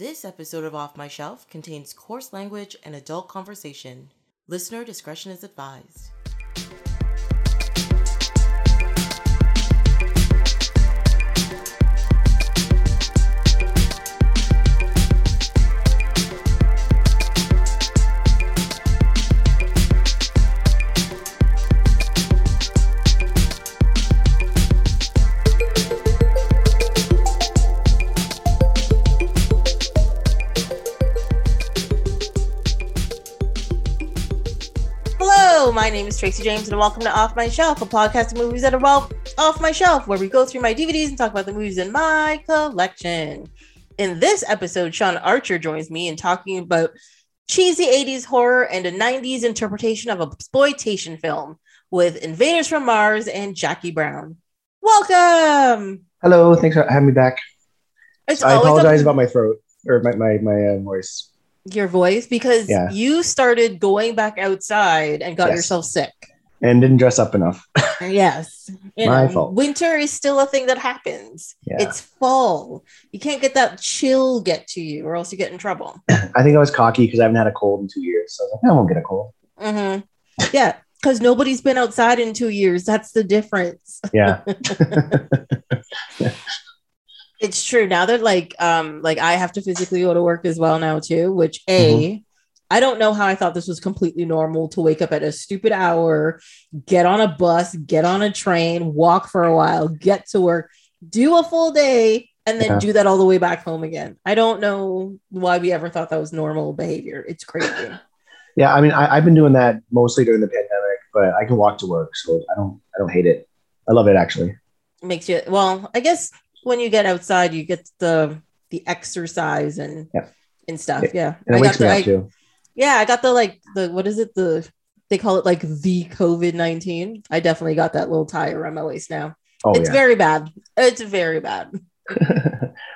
This episode of Off My Shelf contains coarse language and adult conversation. Listener discretion is advised. Tracy James, and welcome to Off My Shelf, a podcast of movies that are well off my shelf, where we go through my DVDs and talk about the movies in my collection. In this episode, Sean Archer joins me in talking about cheesy 80s horror and a 90s interpretation of a exploitation film with Invaders from Mars and Jackie Brown. Welcome. Hello, thanks for having me back. It's I always a- apologize about my throat or my my, my uh, voice. Your voice because Yeah. you started going back outside and got Yes. yourself sick. and didn't dress up enough. Yes. You My know, fault. Winter is still a thing that happens. Yeah. It's fall. You can't get that chill get to you or else you get in trouble. I think I was cocky because I haven't had a cold in two years. So I was like, I won't get a cold. hmm Yeah. Because nobody's been outside in two years. That's the difference. Yeah. It's true. Now that like um like I have to physically go to work as well now too, which A I don't know how I thought this was completely normal to wake up at a stupid hour, get on a bus, get on a train, walk for a while, get to work, do a full day, and then Yeah. do that all the way back home again. I don't know why we ever thought that was normal behavior. It's crazy. yeah. I mean, I, I've been doing that mostly during the pandemic, but I can walk to work, so I don't I don't hate it. I love it actually. Makes you well, I guess when you get outside, you get the the exercise and Yeah. and stuff. Yeah. And it I wakes got me the, up I- too. Yeah, I got the like the what is it the they call it like the COVID nineteen. I definitely got that little tie around my waist now. Oh it's yeah. very bad. It's very bad.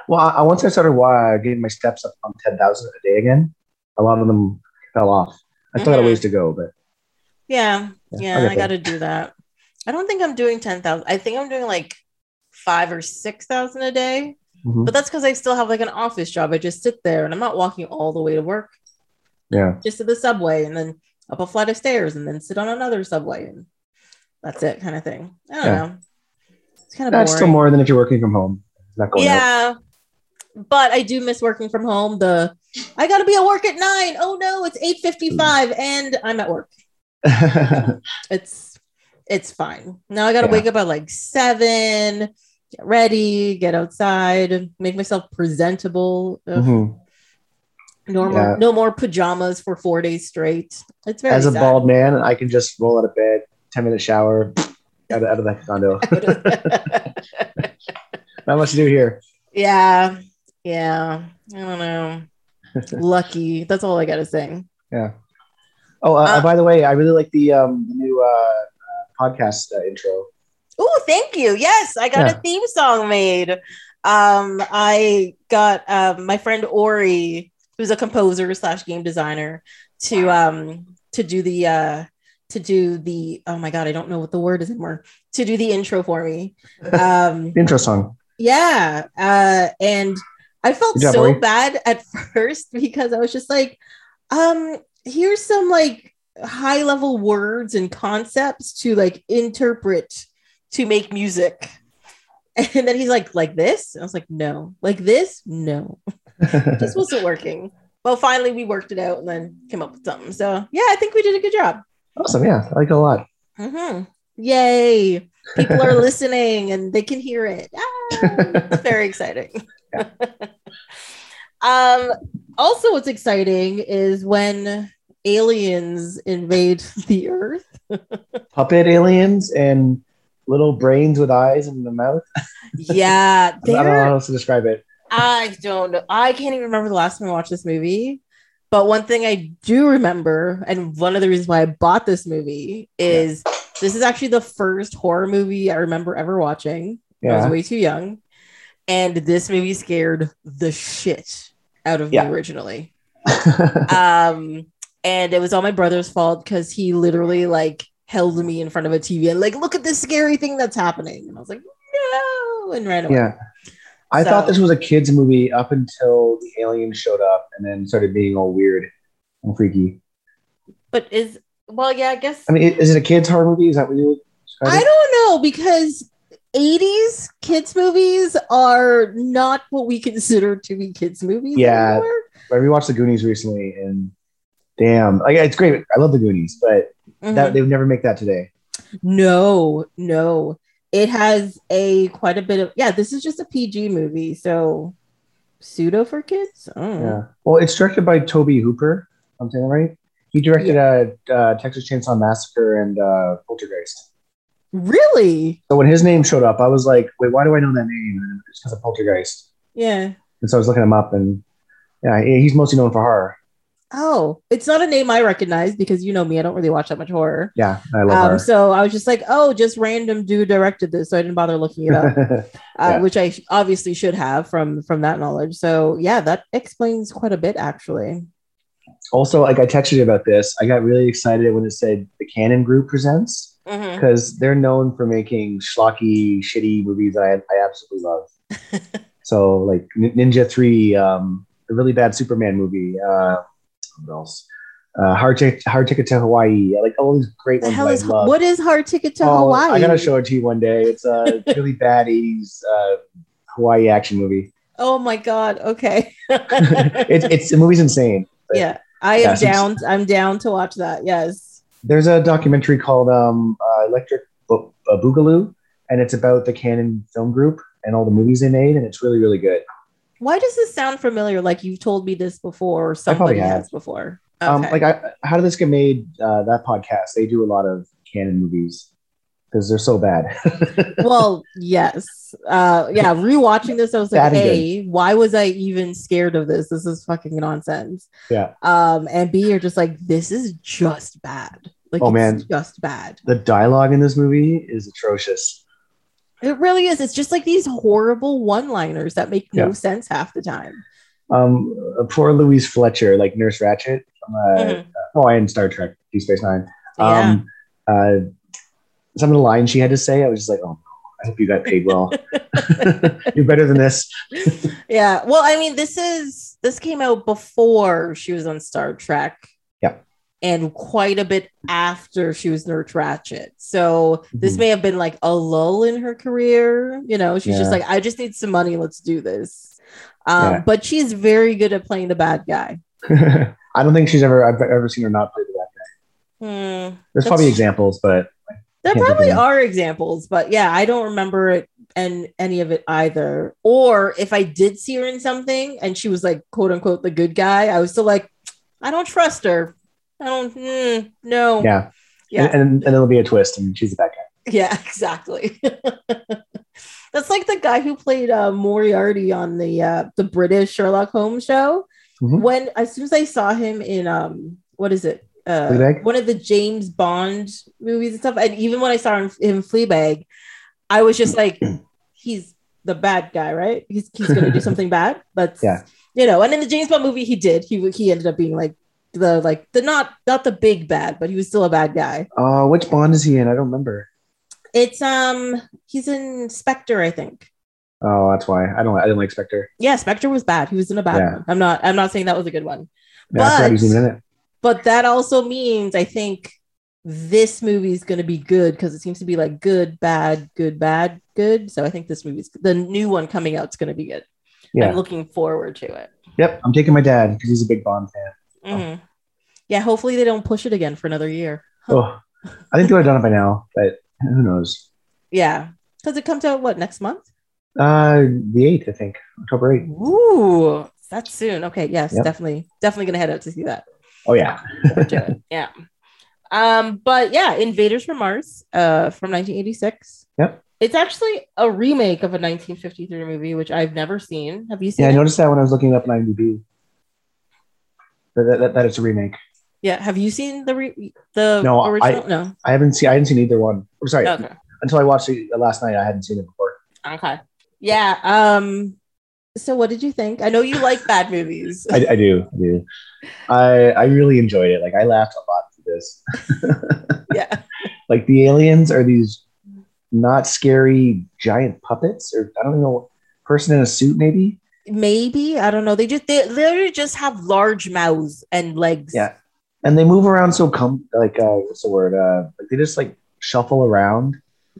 well, I, once I started why uh, getting my steps up on ten thousand a day again, a lot of them fell off. I still got Mhm. a ways to go, but Yeah, Yeah, yeah, I got to do that. I don't think I'm doing ten thousand. I think I'm doing like five or six thousand a day. mhm. But that's because I still have like an office job. I just sit there and I'm not walking all the way to work. yeah. Just to the subway and then up a flight of stairs and then sit on another subway and that's it, kind of thing. I don't Yeah. know. It's kind of That's boring. still more than if you're working from home. Not going out. yeah but i do miss working from home the i gotta be at work at nine. Oh no it's 8.55 and i'm at work it's it's fine now i gotta Yeah. wake up at like seven get ready get outside make myself presentable Ugh, Mhm. normal Yeah. no more pajamas for four days straight it's very As a sad. bald man, I can just roll out of bed, 10 minute shower, out of, out of that condo. Not much to do here. yeah yeah i don't know lucky that's all i gotta say Yeah. Oh, uh, Uh, by the way, I really like the um, new uh, uh, podcast uh, intro. Thank you. Yes, I got Yeah. a theme song made. Um, I got um, my friend Ori, who's a composer slash game designer, to um to do the uh to do the oh my god, I don't know what the word is anymore. To do the intro for me. Um, intro song. yeah, uh, and I felt job, so Ori. bad at first because I was just like, um, here's some like high level words and concepts to like interpret to make music. And then he's like, like this? And I was like, no, like this? No, this wasn't working. Well, finally we worked it out and then came up with something. So yeah, I think we did a good job. awesome. Yeah, I like it a lot. hmm Yay. People are listening and they can hear it. Ah, very exciting. um, also, what's exciting is when aliens invade the earth. Puppet aliens and little brains with eyes in the mouth. Yeah, I don't know how else to describe it. I don't know. I can't even remember the last time I watched this movie. But one thing I do remember, and one of the reasons why I bought this movie is this is actually the first horror movie I remember ever watching. I was way too young. And this movie scared the shit out of Yeah. me originally. Um, and it was all my brother's fault because he literally like held me in front of a TV and like, look at this scary thing that's happening. And I was like, no, and ran away. yeah. I So- thought this was a kids movie up until the aliens showed up and then started being all weird and freaky. But is well, yeah, I guess I mean, is it a kids horror movie? Is that what you would I don't know because 80s kids movies are not what we consider to be kids movies. Yeah. anymore. I rewatched the Goonies recently, and damn, like it's great. I love the Goonies, but Mhm. that they would never make that today. No, no. It has a quite a bit of yeah, this is just a PG movie, so pseudo for kids. Yeah. Well, it's directed by Tobe Hooper. I'm saying right. He directed uh, uh, Texas Chainsaw Massacre and uh, Poltergeist. Really? So when his name showed up, I was like, "Wait, why do I know that name?" And it's because of Poltergeist. Yeah. And so I was looking him up, and yeah, he's mostly known for horror. Oh, it's not a name I recognize because you know me, I don't really watch that much horror. Yeah, I love Um, horror. so I was just like, oh, just random dude directed this, so I didn't bother looking it up. uh, which I obviously should have from from that knowledge. So yeah, that explains quite a bit actually. also, like I texted you about this. I got really excited when it said the Canon Group presents Mm-hmm. because they're known for making schlocky, shitty movies that I, I absolutely love. so like Ninja Three, um, a really bad Superman movie. Uh, what else? Uh, Hard, Tick Hard Ticket to Hawaii. I like all these great The ones. is what is Hard Ticket to Oh, Hawaii? I gotta show it to you one day. It's a really bad '80s uh, Hawaii action movie. Oh my god. Okay. it's it's the movie's insane. but yeah, I am Yeah, down. I'm down to watch that. Yes. There's a documentary called um, uh, Electric Bo- uh, Boogaloo, and it's about the Canon Film Group and all the movies they made, and it's really really good. Why does this sound familiar? Like you've told me this before, or somebody has before. Um, like, I, how did this get made? Uh, that podcast they do a lot of Canon movies because they're so bad. well, yes. Uh, yeah. Rewatching this, I was like, "Hey, why was I even scared of this? This is fucking nonsense." yeah, Um, and B, you're just like, "This is just bad." Like, Oh, man. just bad. the dialogue in this movie is atrocious. It really is. It's just like these horrible one-liners that make no Yeah. sense half the time. Um, uh, poor Louise Fletcher, like Nurse Ratched from uh, Mhm. oh, and Star Trek Deep Space Nine. Yeah. Um, uh, some of the lines she had to say, I was just like, oh, I hope you got paid well. You're better than this. Yeah. Well, I mean, this is this came out before she was on Star Trek. Yeah. And quite a bit after she was Nurse Ratched. So this Mhm. may have been like a lull in her career. You know, she's just like, I just need some money. Let's do this. Um, Yeah. but she's very good at playing the bad guy. I don't think she's ever I've ever seen her not play the bad guy. Hmm. There's That's- probably examples, but There Can't think of probably are examples, but yeah, I don't remember it and any of it either. Or if I did see her in something and she was like quote unquote the good guy, I was still like, I don't trust her. I don't mm, no. yeah. Yeah. And, and, and there'll be a twist and she's the bad guy. Yeah, exactly. That's like the guy who played uh, Moriarty on the uh, the British Sherlock Holmes show. Mhm. When as soon as I saw him in um what is it uh, Fleabag? one of the James Bond movies and stuff, and even when I saw him in Fleabag, I was just like, he's the bad guy, right? He's he's gonna do something bad. That's Yeah. you know. And in the James Bond movie, he did. He he ended up being like the like the not not the big bad, but he was still a bad guy. Uh, which Bond is he in? I don't remember. It's um he's in Spectre, I think. Oh, that's why I don't. I didn't like Spectre. Yeah, Spectre was bad. He was in a bad Yeah. one. I'm not I'm not saying that was a good one. Yeah, but he in it. but that also means I think this movie is going to be good because it seems to be like good, bad, good, bad, good. So I think this movie's the new one coming out is going to be good. Yeah. I'm looking forward to it. Yep. I'm taking my dad because he's a big Bond fan. Mhm. Yeah, hopefully they don't push it again for another year. Oh, I think they would have done it by now, but who knows? Yeah, because it comes out what next month? Uh, the eighth, I think, October eighth. Ooh, that's soon. Okay, yes, Yep. definitely, definitely gonna head out to see that. Oh yeah. it. Yeah. Um, but yeah, Invaders from Mars, uh, from 1986. Yep. It's actually a remake of a 1953 movie, which I've never seen. Have you seen? Yeah, I noticed that when I was looking up on IMDb. That, that, that, it's a remake. Yeah. Have you seen the re- the No, I- original? no. I haven't seen. I hadn't seen either one. I'm sorry. Okay. Until I watched it last night, I hadn't seen it before. Okay. Yeah. Um. So, what did you think? I know you like bad movies. I, I do. I do. I I really enjoyed it. Like I laughed a lot through this. yeah. like the aliens are these not scary giant puppets, or I don't know. person in a suit, maybe. Maybe I don't know. They just they literally just have large mouths and legs. Yeah, and they move around so com like uh, what's the word? Uh, like they just like shuffle around.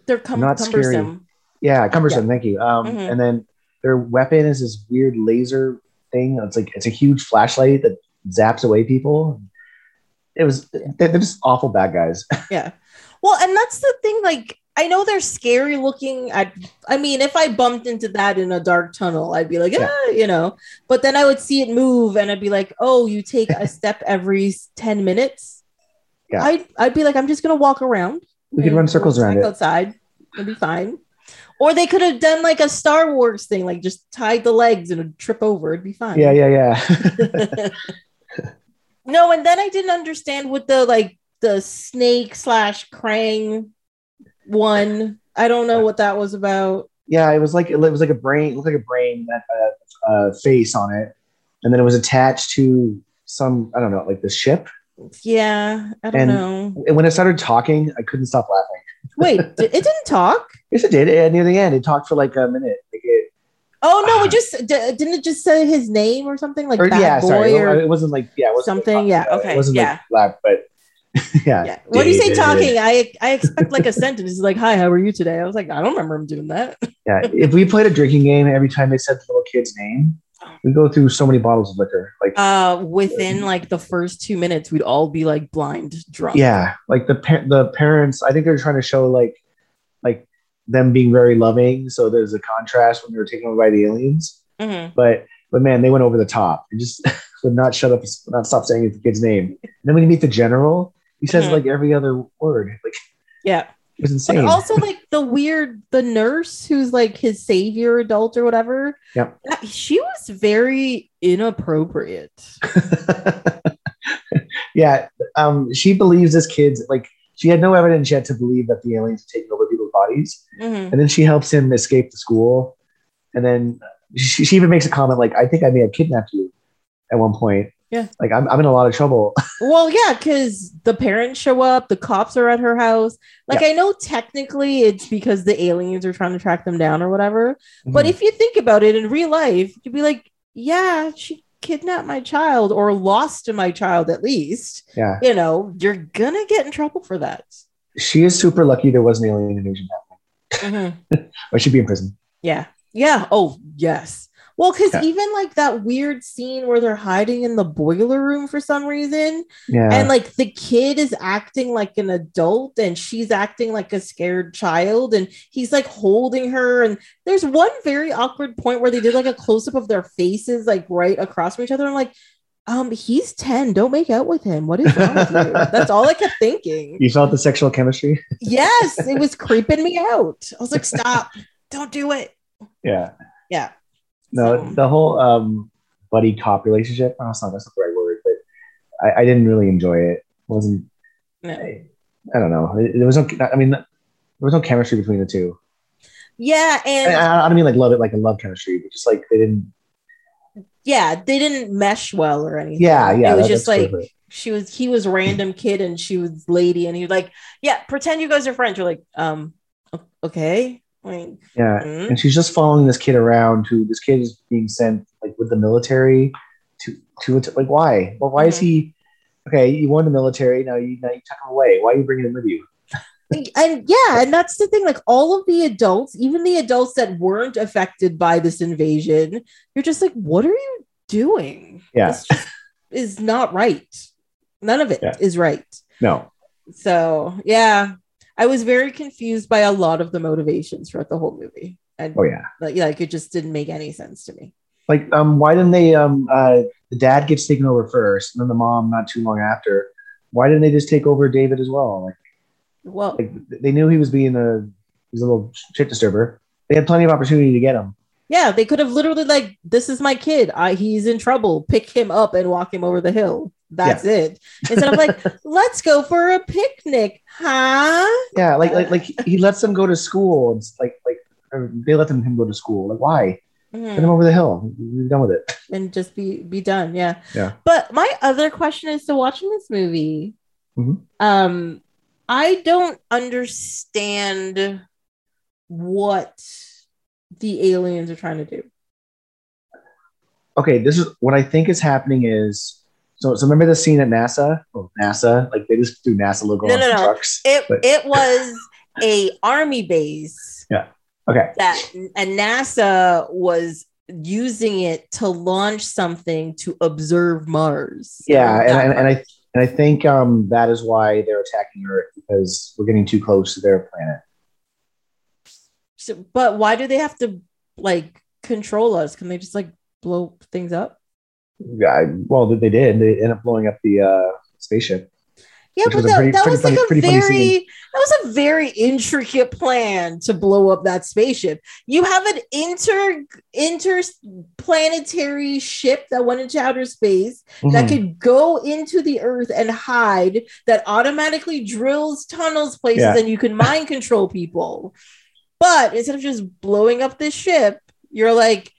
they're cum- Not scary. cumbersome. Yeah, cumbersome. Thank you. Um, Mhm. and then their weapon is this weird laser thing. It's like it's a huge flashlight that zaps away people. It was they're just awful bad guys. Yeah. Well, and that's the thing. Like, I know they're scary looking. I, I mean, if I bumped into that in a dark tunnel, I'd be like, Yeah. ah, you know. But then I would see it move, and I'd be like, oh, you take a step every ten minutes. Yeah. I'd, I'd be like, I'm just gonna walk around. We could run circles around it. outside. It'd be fine. Or they could have done like a Star Wars thing, like just tied the legs and trip over. It'd be fine. Yeah, yeah, yeah. no, and then I didn't understand what the like the snake slash Krang one. I don't know what that was about. yeah, it was like it was like a brain, it looked like a brain that had a, face on it, and then it was attached to some I don't know, like the ship. Yeah, I don't And- know. And when it started talking, I couldn't stop laughing. Wait, it didn't talk. Yes, it did. And near the end, it talked for like a minute. Like it, Oh no, Ah. it just d- didn't it just say his name or something like or, yeah, boy sorry, or it wasn't like yeah, it wasn't something. talking. Yeah, okay, it wasn't yeah. like but yeah. yeah. When you say talking, I I expect like a sentence. It's like, "Hi, how are you today?" I was like, I don't remember him doing that. Yeah, if we played a drinking game, every time they said the little kid's name, we go through so many bottles of liquor. Like, Uh, within like the first two minutes, we'd all be like blind drunk. yeah, like the par- the parents. I think they're trying to show like, like them being very loving. So there's a contrast when they were taken over by the aliens. Mhm. But but man, they went over the top and just would not shut up, not stop saying the kid's name. And then when you meet the general, he says Mhm. like every other word. Like yeah. it was But insane. also like the weird the nurse who's like his savior adult or whatever. Yep. that- she was very inappropriate. yeah, um, she believes this kid's like she had no evidence yet to believe that the aliens had taken over people's bodies, Mhm. and then she helps him escape the school, and then she, she even makes a comment like, "I think I may have kidnapped you," at one point. Yeah. like I'm I'm in a lot of trouble. Well, yeah, because the parents show up, the cops are at her house. Like, I know technically it's because the aliens are trying to track them down or whatever. But Mhm. if you think about it in real life, you'd be like, yeah, she kidnapped my child or lost my child at least. yeah, You know, you're gonna get in trouble for that. she is super lucky there was an alien invasion happening, or she'd be in prison. Yeah. Yeah. Oh, yes. Well, because Yeah. even like that weird scene where they're hiding in the boiler room for some reason, Yeah, and like the kid is acting like an adult and she's acting like a scared child, and he's like holding her. And there's one very awkward point where they did like a close up of their faces, like right across from each other. I'm like, um, he's 10. Don't make out with him. What is wrong with you? That's all I kept thinking. you felt the sexual chemistry. Yes, it was creeping me out. I was like, stop, don't do it. Yeah. Yeah. No, the whole um, buddy cop relationship. Oh, that's not that's not the right word, but I, I didn't really enjoy it. it wasn't No. I, I don't know. There was no. I mean, there was no chemistry between the two. Yeah, and I, I don't mean like love it, like a love chemistry, but just like they didn't. yeah, they didn't mesh well or anything. Yeah, yeah. It was that- just like it. she was he was random kid and she was lady, and he was like, Yeah, pretend you guys are friends. You're like, um, okay. Like, yeah. mm. And she's just following this kid around. Who this kid is being sent like with the military to to. Like why? Well, why is Mm-hmm. he? Okay, you won the military. Now you now you took him away. Why are you bringing him with you? and yeah, and that's the thing. Like all of the adults, even the adults that weren't affected by this invasion, you're just like, what are you doing? Yeah. This is not right. None of it is Yeah. right. No. So yeah, I was very confused by a lot of the motivations throughout the whole movie. And Oh yeah. like, like it just didn't make any sense to me. like um why didn't they um uh the dad gets taken over first and then the mom not too long after why didn't they just take over david as well like, Well, like they knew he was being a he's a little shit disturber they had plenty of opportunity to get him yeah, they could have literally like, this is my kid. I he's in trouble. Pick him up and walk him over the hill. That's it. Instead of like, let's go for a picnic, huh? yeah like like like he lets them go to school it's like like they let them him go to school like why Mhm. send him over the hill we're done with it And just be be done. Yeah. Yeah. But my other question is to watching this movie. Mhm. Um, I don't understand what the aliens are trying to do. Okay, this is what I think is happening is so so remember the scene at NASA? Oh, NASA, like they just do NASA logo No, on no, no. trucks. It But- it was a army base Yeah. Okay. that and NASA was using it to launch something to observe Mars. Yeah, and, and, and. I and I think um, that is why they're attacking Earth because we're getting too close to their planet. So, but why do they have to like control us? Can they just like blow things up? Yeah, well, they did. They ended up blowing up the uh, spaceship. Yeah, but was a that, pretty- that pretty was funny- like a pretty funny very that was a very intricate plan to blow up that spaceship. You have an inter interplanetary ship that went into outer space that Mhm. could go into the earth and hide that automatically drills tunnels places Yeah. and you can mind control people. But instead of just blowing up this ship, you're like,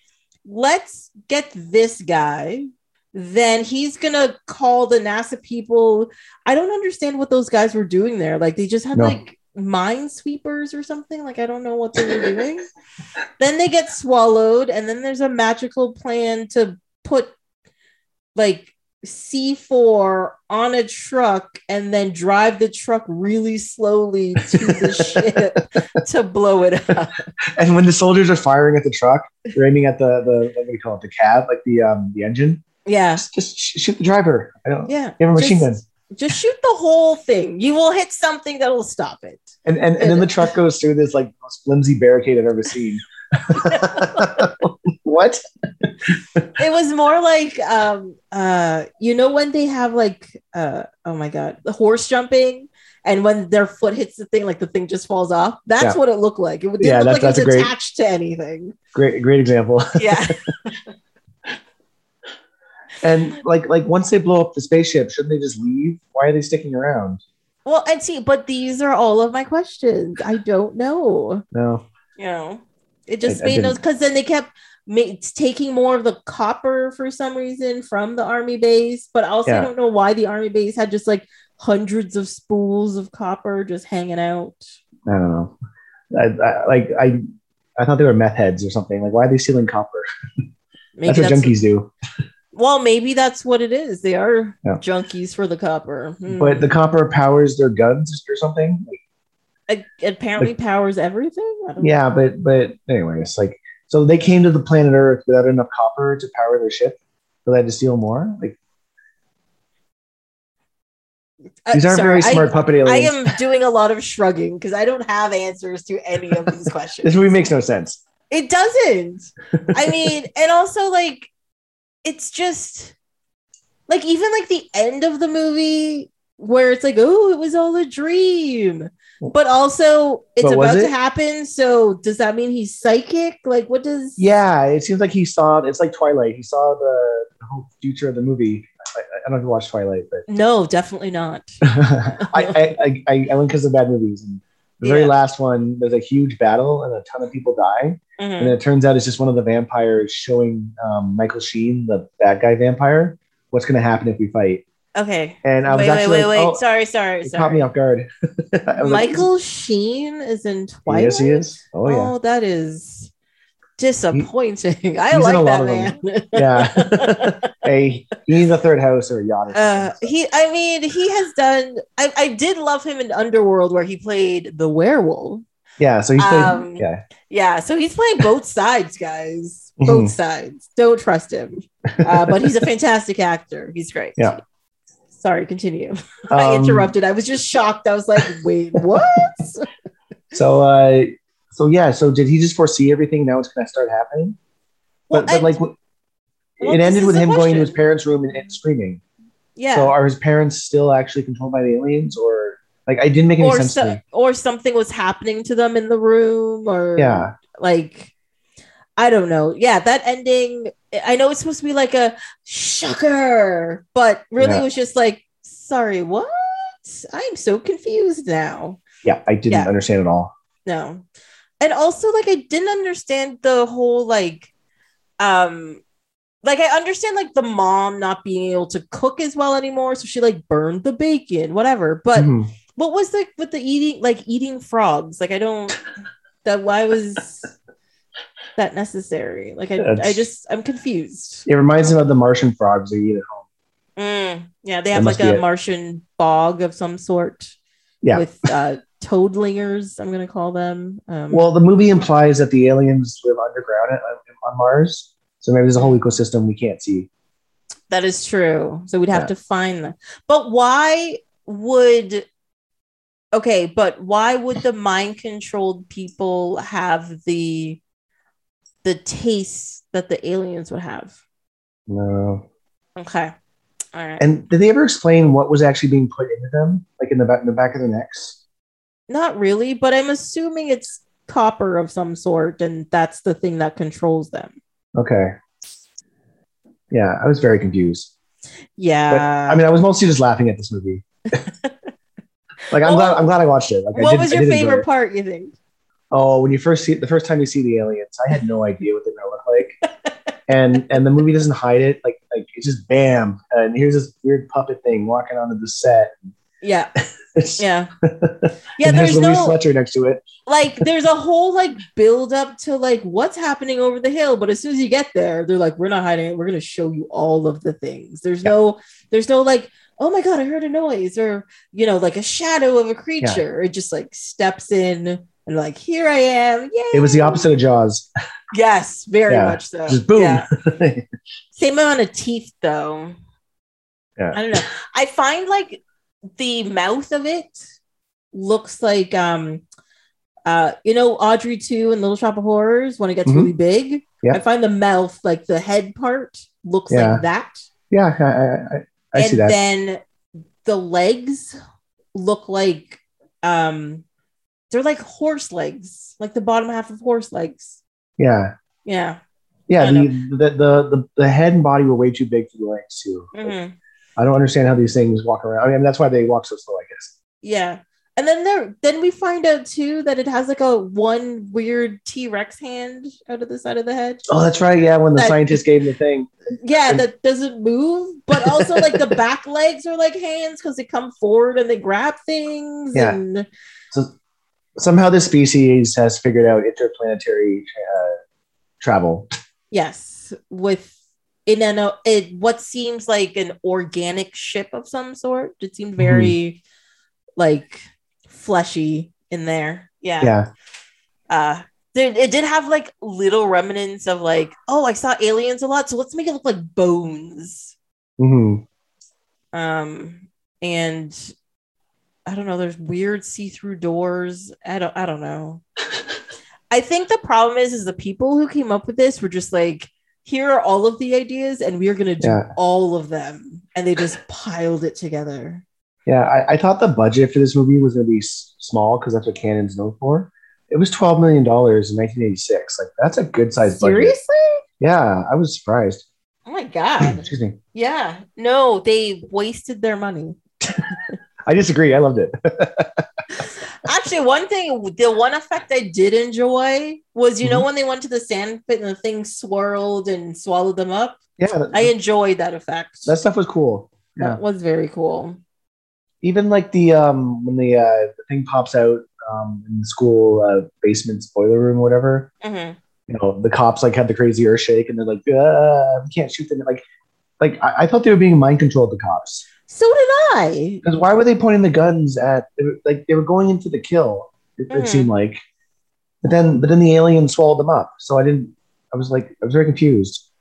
let's get this guy. Then he's gonna call the NASA people. I don't understand what those guys were doing there. Like they just had No. like minesweepers or something. Like I don't know what they were doing. then they get swallowed, and then there's a magical plan to put like C4 on a truck and then drive the truck really slowly to the ship to blow it up. And when the soldiers are firing at the truck, they're aiming at the the what do you call it? The cab, like the um the engine. Yeah. Just, just shoot the driver. I don't. Yeah. Give him a machine gun. Just, just shoot the whole thing. You will hit something that'll stop it. And and, and then the truck goes through this like most flimsy barricade I've ever seen. what? It was more like um uh you know when they have like uh oh my god, the horse jumping and when their foot hits the thing, like the thing just falls off. That's Yeah. what it looked like. It didn't Yeah, look that's- like it was that's great- attached to anything. Great great example. Yeah. And like like once they blow up the spaceship, shouldn't they just leave? Why are they sticking around? well, and see, but these are all of my questions. I don't know. No. You know, it just I- I made no because then they kept ma- taking more of the copper for some reason from the army base, but also I Yeah. don't know why the army base had just like hundreds of spools of copper just hanging out. I don't know. I, I like I I thought they were meth heads or something. Like why are they stealing copper? That's what junkies do. Well, maybe that's what it is. They are Yeah. junkies for the copper. Hmm. But the copper powers their guns or something. Like, apparently powers everything. Yeah, but but anyways, like so they came to the planet Earth without enough copper to power their ship. So they had to steal more. Like Uh, these aren't sorry, very smart I, puppet aliens. I am doing a lot of shrugging because I don't have answers to any of these questions. this movie makes no sense. It doesn't. I mean, and also like it's just like even like the end of the movie where it's like, oh, it was all a dream. But also it's But about to happen. So does that mean he's psychic? Like what does Yeah, it seems like he saw. It's like Twilight. He saw the, the whole future of the movie. I, I don't know if you watched Twilight, but No, definitely not. I, I, I, I went because of bad movies. And the very Yeah. last one, there's a huge battle and a ton of people die. Mhm. And it turns out it's just one of the vampires showing um, Michael Sheen, the bad guy vampire, what's going to happen if we fight. Okay. And I was wait, wait, actually wait, like, wait. oh, sorry, sorry, it caught me off guard. Was like, Michael Sheen is in Twilight. Yes, he is. Oh, yeah. Oh, that is disappointing. I like that man. Yeah. hey, he needs a third house or a yacht. Or Uh, something. he, I mean, he has done. I, I did love him in Underworld, where he played the werewolf. yeah, so he's played, um, yeah. Yeah, so he's playing both sides, guys. Both Mhm. sides. Don't trust him. Uh, but he's a fantastic actor. He's great. Yeah. Sorry, continue. I Um, interrupted. I was just shocked. I was like, wait, what? So, uh, so yeah, so did he just foresee everything? Now it's going to start happening? Well, But, but and- like, well, it ended with him going to his parents' room and, and screaming. Yeah. So are his parents still actually controlled by the aliens, or like I didn't make any or sense to so, or something was happening to them in the room or Yeah, like I don't know. Yeah, that ending I know it's supposed to be like a shocker, but really Yeah. it was just like sorry, what? I'm so confused now. yeah, I didn't Yeah. understand at all. No. And also like I didn't understand the whole like um like I understand like the mom not being able to cook as well anymore so she like burned the bacon whatever but Mhm. what was like with the eating like eating frogs like I don't that why was that necessary? Like I, That's- I just I'm confused. It reminds me of the Martian frogs they eat at home. Mm, yeah, they have must like a. Martian bog of some sort. Yeah. With uh toadlingers, I'm gonna call them. Um, Well, the movie implies that the aliens live underground at- on Mars, so maybe there's a whole ecosystem we can't see. that is true. So we'd have Yeah. to find them. But why would okay, but why would the mind controlled people have the the taste that the aliens would have? No. Okay. All right. And did they ever explain what was actually being put into them, like in the back, in the back of their necks? Not really, but I'm assuming it's copper of some sort, and that's the thing that controls them. Okay. Yeah, I was very confused. Yeah. But I mean, I was mostly just laughing at this movie. like, I'm What glad I'm glad I watched it. Like, what did- was your favorite part, you think? Oh, when you first see the first time you see the aliens, I had no idea what they're gonna look like, and and the movie doesn't hide it. Like like it's just bam, and here's this weird puppet thing walking onto the set. Yeah. Yeah. Yeah, there's Louise no Fletcher next to it. like there's a whole like build up to like what's happening over the hill, but as soon as you get there, they're like, we're not hiding it, we're gonna show you all of the things. There's no there's no like, oh my god, I heard a noise, or you know, like a shadow of a creature. It just like steps in and like, here I am. Yeah. It was the opposite of Jaws. Yes, very Yeah. much so. Just boom. Yeah. Same amount of teeth though. Yeah. I don't know. I find like the mouth of it looks like um uh you know Audrey 2 and Little Shop of Horrors when it gets Mhm. really big. Yeah. I find the mouth, like the head part, looks Yeah. like that. yeah, I, I, I, I and see that. then the legs look like um they're like horse legs, like the bottom half of horse legs. yeah, Yeah. yeah. The, the, the the the head and body were way too big for the legs too. Like, Mhm. I don't understand how these things walk around. I mean, that's why they walk so slow. I guess. Yeah. And then there then we find out too that it has like a one weird T-Rex hand out of the side of the head. Oh, that's right. Yeah, when the That- scientist gave him the thing. Yeah, that doesn't move, but also like the back legs are like hands because they come forward and they grab things. Yeah. And So somehow this species has figured out interplanetary uh, travel. yes, with in an it what seems like an organic ship of some sort. It seemed very like fleshy in there. Yeah. Yeah, uh there, it did have like little remnants of like oh i saw aliens a lot so let's make it look like bones Mm-hmm. um and i don't know there's weird see-through doors i don't i don't know i think the problem is is the people who came up with this were just like here are all of the ideas and we are going to do Yeah. all of them and they just piled it together yeah. I, I thought the budget for this movie was going to be s- small because that's what Canon's known for. It was twelve million dollars in 1986. Like that's a good size budget. seriously Yeah, I was surprised. oh my god Excuse me. yeah no they wasted their money I disagree. I loved it. Actually, one thing, the one effect I did enjoy was, you know, Mm-hmm. when they went to the sand pit and the thing swirled and swallowed them up. yeah, I enjoyed that effect. that stuff was cool. Yeah. that was very cool. Even like the um when the uh the thing pops out um in the school uh, basement spoiler room, or whatever. Mhm. you know, the cops like had the crazy earth shake and they're like, uh, we can't shoot them. Like, like I, I thought they were being mind controlled, the cops. So did I. Because why were they pointing the guns at, they were, like, they were going into the kill, it, Mhm. it seemed like. But then, but then the alien swallowed them up. So I didn't, I was like, I was very confused.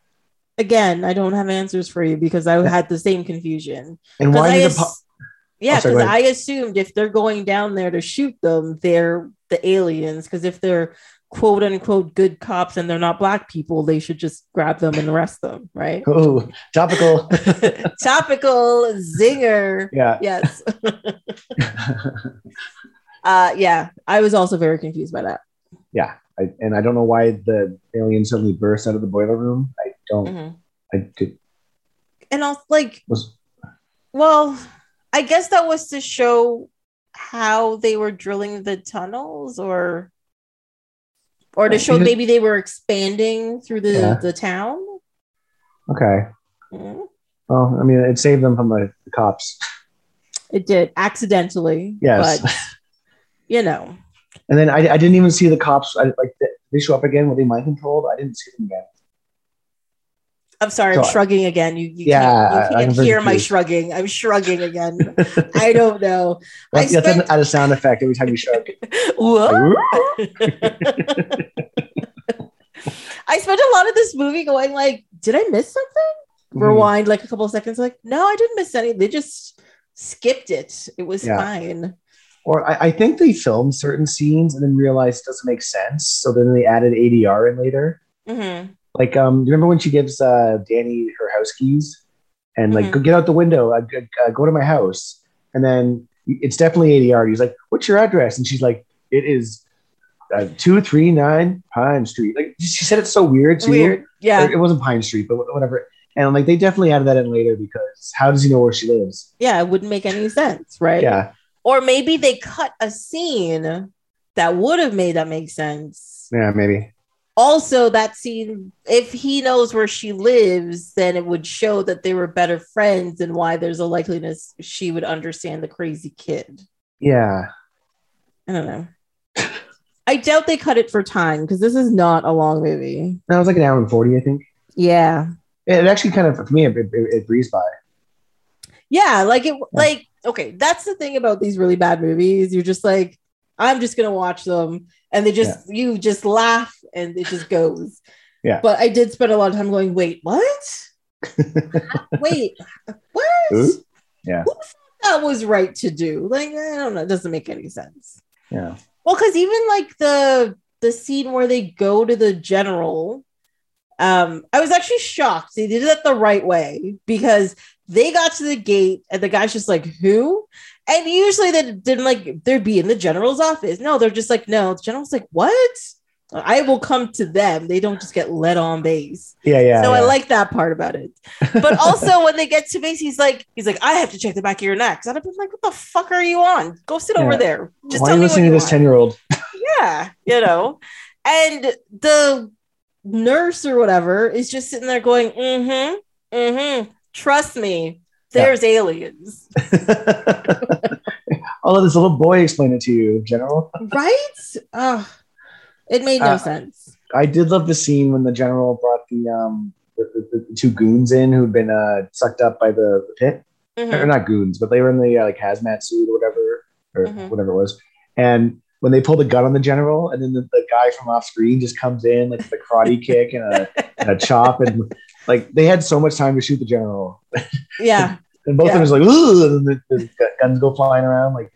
Again, I don't have answers for you because I had the same confusion. And why I did ass- the, po- yeah, Oh, because go I assumed if they're going down there to shoot them, they're the aliens. Because if they're quote unquote good cops and they're not black people, they should just grab them and arrest them, right? oh, topical. Topical zinger. yeah. Yes. uh yeah, I was also very confused by that. Yeah. I, and I don't know why the alien suddenly burst out of the boiler room. I don't, Mhm. I did, And I was like, was, well, I guess that was to show how they were drilling the tunnels or or to show maybe they were expanding through the Yeah. the town. okay. Mhm. Well, I mean, it saved them from the, the cops. It did accidentally. Yes. But you know. And then I, I didn't even see the cops. I, like they show up again? Were they mind controlled? I didn't see them again. I'm sorry, So- I'm shrugging again. You, you Yeah, can't, you can't hear my shrugging. I'm shrugging again. I don't know. I That's, that's an spent- add a sound effect every time you shrug. I spent a lot of this movie going like, did I miss something? Mhm. Rewind like a couple of seconds, like, no, I didn't miss any. They just skipped it. It was Yeah. fine. Or I, I think they filmed certain scenes and then realized it doesn't make sense. So then they added ADR in later. hmm Like, um, do you remember when she gives uh, Danny her house keys and like, Mhm. go get out the window, uh, g- uh, go to my house, and then it's definitely ADR. He's like, "What's your address?" And she's like, "It is uh, two three nine Pine Street." Like she said, it's so weird too. Weird. Yeah. Or It wasn't Pine Street, but whatever. And like they definitely added that in later because how does he know where she lives? Yeah. It wouldn't make any sense. Right. Yeah, Or maybe they cut a scene that would have made that make sense. yeah, maybe. Also, that scene, if he knows where she lives, then it would show that they were better friends and why there's a likeliness she would understand the crazy kid. Yeah, I don't know. I doubt they cut it for time because this is not a long movie. that was like an hour and forty, I think. Yeah. It actually kind of for me it, it, it breezed by. Yeah. Like it, like, okay, that's the thing about these really bad movies. You're just like, I'm just going to watch them. And they just, you just laugh and it just goes. Yeah. But I did spend a lot of time going, wait, what? wait, what? Ooh. Yeah. Who thought that was right to do? Like, I don't know. It doesn't make any sense. Yeah, Well, because even like the the scene where they go to the general, um, I was actually shocked. They did it the right way because they got to the gate and the guy's just like, "Who?" And usually they didn't like they'd be in the general's office. No, they're just like, "No." The general's like, "What?" I will come to them. They don't just get let on base. yeah, yeah. so I like that part about it. But also when they get to base, he's like, he's like, I have to check the back of your neck. And I'd be like, what the fuck are you on? Go sit over there. Just Why tell are you me listening to this ten year old? Yeah, you know. And the nurse or whatever is just sitting there going, mm-hmm, mm-hmm. Trust me, there's aliens. I'll let this little boy explain it to you, General. right? Oh, it made no Uh, sense. I did love the scene when the general brought the um the, the, the two goons in who'd been uh sucked up by the, the pit. Mhm. Or not goons, but they were in the uh, like hazmat suit or whatever, or Mhm. whatever it was. And when they pulled a gun on the general, and then the, the guy from off screen just comes in like with a karate kick and a, and a chop, and like they had so much time to shoot the general, Yeah. and both Yeah. of them was like, ooh, and the, the guns go flying around. Like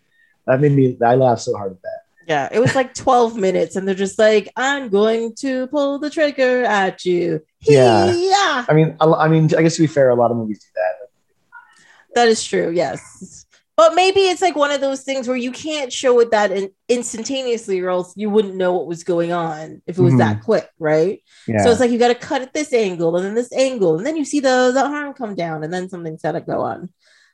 that made me. I laughed so hard at that. Yeah. It was like 12 minutes, and they're just like, I'm going to pull the trigger at you. Yeah. Yeah. I mean, I, I mean, I guess to be fair, a lot of movies do that. That is true. Yes. But maybe it's like one of those things where you can't show it that in- instantaneously, or else you wouldn't know what was going on if it was that quick, right? Yeah. So it's like you got to cut at this angle and then this angle, and then you see the the arm come down, and then something's got to go on.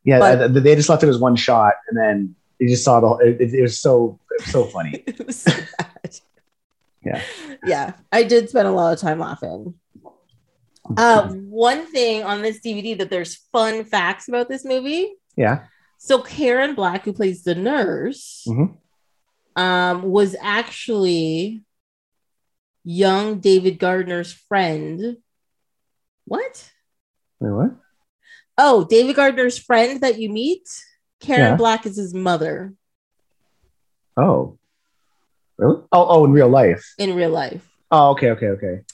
Yeah, But- th- they just left it as one shot, and then you just saw the. whole- It, it, it was so so funny. it was so bad. Yeah. Yeah. I did spend a lot of time laughing. Uh, one thing on this DVD that there's fun facts about this movie. yeah, So Karen Black, who plays the nurse, Mhm. um, was actually young David Gardner's friend. What? Wait, what? Oh, David Gardner's friend that you meet. Karen Yeah. Black is his mother Oh, really? Oh, oh, in real life. in real life. Oh, okay, okay, okay.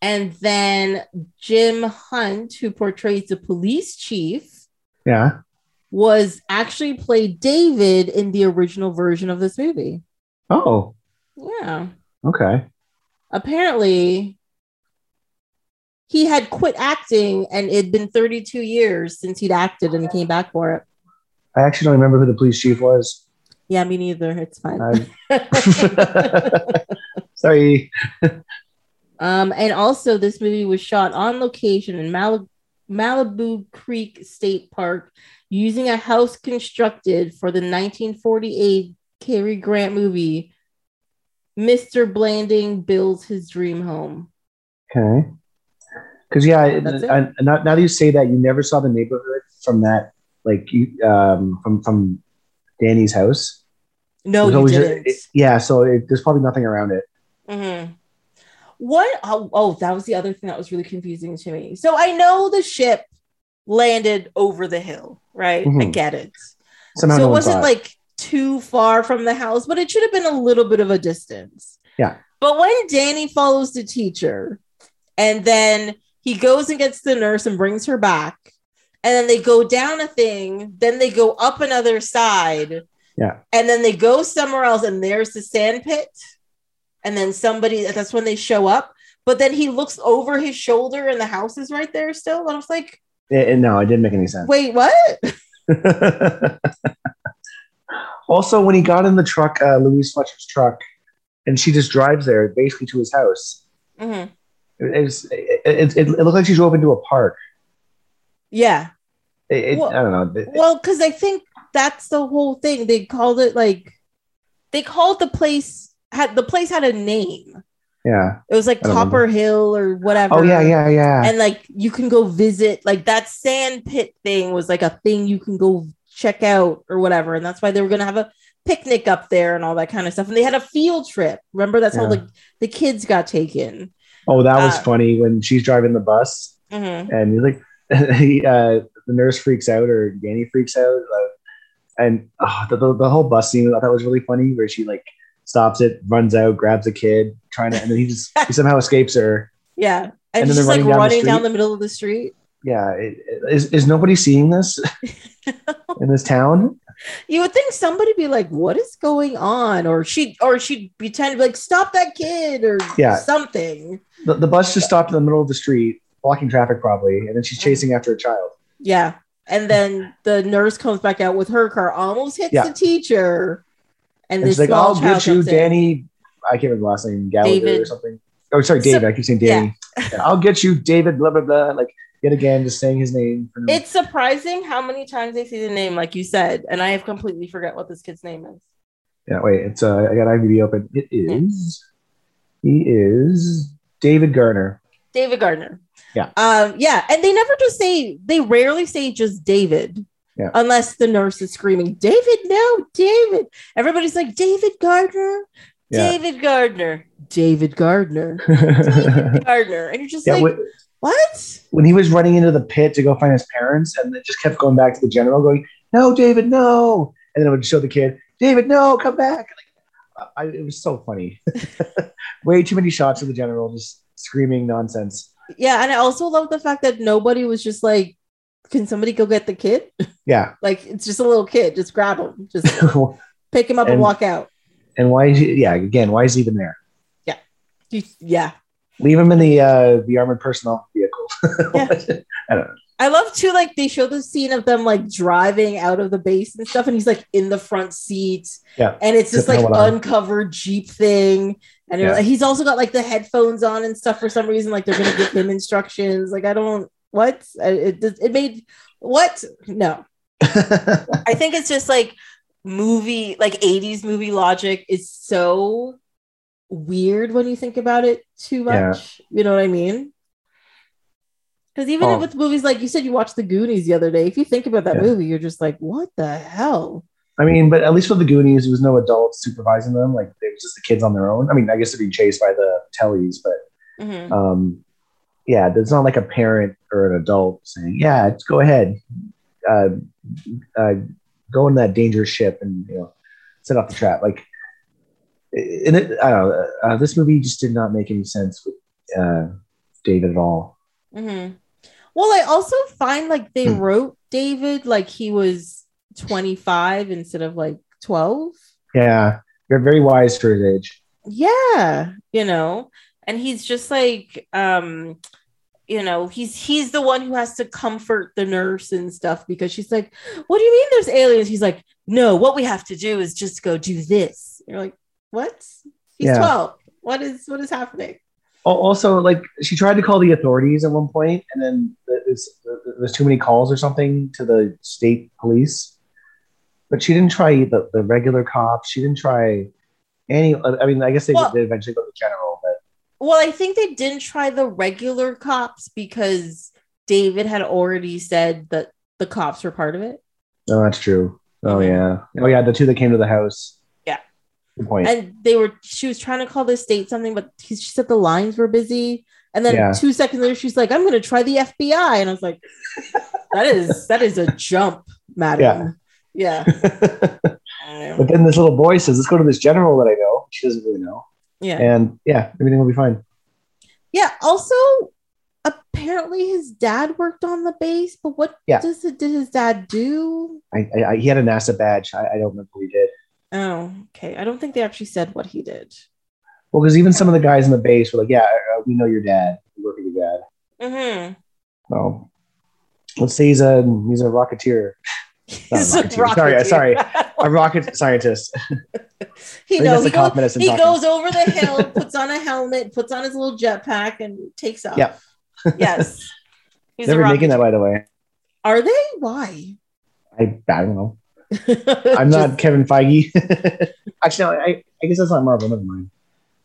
And then Jim Hunt, who portrays the police chief, Yeah. Was actually played David in the original version of this movie. Oh, Yeah. okay. Apparently, he had quit acting and it'd been 32 years since he'd acted and he came back for it. I actually don't remember who the police chief was. Yeah, me neither. It's fine. Sorry. um, and also, this movie was shot on location in Mal- Malibu Creek State Park using a house constructed for the 1948 Cary Grant movie, Mr. Blanding Builds His Dream Home. Okay. Because yeah, I, I, now, now that you say that, you never saw the neighborhood from that, like you um from from Danny's house. No, you didn't. it- yeah, so it, there's probably nothing around it. Mm-hmm. What? Oh, oh, that was the other thing that was really confusing to me. So I know the ship landed over the hill, right? I Mhm. get it. Somehow so no it wasn't like too far from the house, but it should have been a little bit of a distance. Yeah. But when Danny follows the teacher and then he goes and gets the nurse and brings her back, and then they go down a thing, then they go up another side. Yeah. And then they go somewhere else, and there's the sand pit. And then somebody, that's when they show up. But then he looks over his shoulder and the house is right there still. And I was like, It- it- no, it didn't make any sense. wait, what? also, when he got in the truck, uh, Louise Fletcher's truck, and she just drives there basically to his house. Mhm. It, was- it, it, it looked like she drove into a park. Yeah. Well- I don't know. Well, because I think that's the whole thing. They called it like they called the place had the place had a name. Yeah. It was like Copper Hill or whatever. Oh yeah, yeah, yeah. And like you can go visit like that sand pit thing was like a thing you can go check out or whatever. And that's why they were gonna have a picnic up there and all that kind of stuff. And they had a field trip. Remember that's how Yeah. like the kids got taken. oh, that was uh, funny when she's driving the bus Mhm. and he's like, uh, the nurse freaks out or Danny freaks out, uh, and oh, the, the the whole bus scene I thought was really funny where she like stops it, runs out, grabs a kid, trying to, and then he just he somehow escapes her. Yeah. And And, then she's they're like running down the down the middle of the street. Yeah, it, it- is is nobody seeing this in this town? You would think somebody be like, "What is going on?" Or she, or she'd pretend to be like, "Stop that kid," or Yeah. something. The, the bus just stopped in the middle of the street, blocking traffic probably, and then she's chasing after a child. Yeah, and then the nurse comes back out with her car, almost hits Yeah. the teacher, and, And this she's like, "I'll get you, in. Danny." I can't remember the last name, Gallagher or something. Oh, sorry, So- David. I keep saying Danny. Yeah, I'll get you, David. Blah blah blah. Like yet again, just saying his name. For It's surprising how many times they say the name, like you said, and I have completely forgot what this kid's name is. yeah, wait. It's uh, I got IMDb open. It is. He is David Garner. David Gardner. Yeah. Um, yeah, and they never just say they rarely say just David. Yeah. Unless the nurse is screaming, David, no, David. Everybody's like, David Gardner, Yeah. David Gardner, David Gardner, David Gardner. And you're just yeah, like, when, what? when he was running into the pit to go find his parents, and it just kept going back to the general, going, "No, David, no!" And then it would show the kid, "David, no, come back!" Like, I, it was so funny. Way too many shots of the general just screaming nonsense. Yeah, and I also love the fact that nobody was just like, can somebody go get the kid? Yeah. Like it's just a little kid, just grab him, just pick him up and, And- walk out. and why? Is he, yeah, again, why is he even there? You- Yeah. Leave him in the uh, the armored personnel vehicle. Yeah. I don't know. I love too, like they show the scene of them like driving out of the base and stuff, and he's like in the front seat, Yeah. and it's the like uncovered Jeep thing, and Yeah. like- he's also got like the headphones on and stuff for some reason, like they're gonna give him instructions. Like I don't what it it, it made what no. I think it's just like movie like 80s movie logic is so weird when you think about it too Yeah. much. You know what I mean? Because even Oh. with movies like you said, you watched The Goonies the other day. If you think about that Yeah. movie, you're just like, what the hell? I mean, but at least with the Goonies, there was no adults supervising them. Like they was just the kids on their own. I mean, I guess they're being chased by the tellies, but Mhm. um, yeah, there's not like a parent or an adult saying, "Yeah, go ahead, uh, uh, go in that dangerous ship and you know set off the trap." Like, and it, I don't know. Uh, this movie just did not make any sense with uh, David at all. Mhm. Well, I also find like they Hmm. wrote David like he was 25 instead of like 12. Yeah, you're very wise for his age. yeah you know and he's just like um you know he's he's the one who has to comfort the nurse and stuff because she's like what do you mean there's aliens he's like no what we have to do is just go do this you're like what he's Yeah. 12 what is what is happening Also, like she tried to call the authorities at one point, and then it's, there's too many calls or something to the state police. But she didn't try the, the regular cops. She didn't try any. I mean, I guess they Well- did eventually go to general, well i think they didn't try the regular cops because david had already said that the cops were part of it no, that's true. Oh yeah, oh yeah, the two that came to the house. Yeah. Good point. and they were she was trying to call the state something, but she said the lines were busy. And then Yeah. two seconds later, she's like, "I'm going to try the FBI," and I was like, "That is that is a jump, madam." Yeah, but then this little boy says, "Let's go to this general that I know." She doesn't really know, yeah. and yeah, everything will be fine. Yeah, Also, apparently his dad worked on the base, but what Yeah. does it, did his dad do? I, I, I he had a NASA badge. I, I don't remember what he did. Oh, okay. I don't think they actually said what he did. Well, because even some of the guys in the base were like, "Yeah, uh, we know your dad. We work with your dad." Mm-hmm. Well, let's say he's a he's a rocketeer, Not a He's a rocketeer. Sorry, sorry. a rocket scientist. he knows. He, the goes, medicine he talking. goes over the hill, puts on a helmet, puts on his little jetpack, and takes off. Yeah. Yes. He's a making that, by the way. Are they? Why? I, I don't know. I'm not Kevin Feige. Actually, no, I, I guess that's not Marvel. Never mind.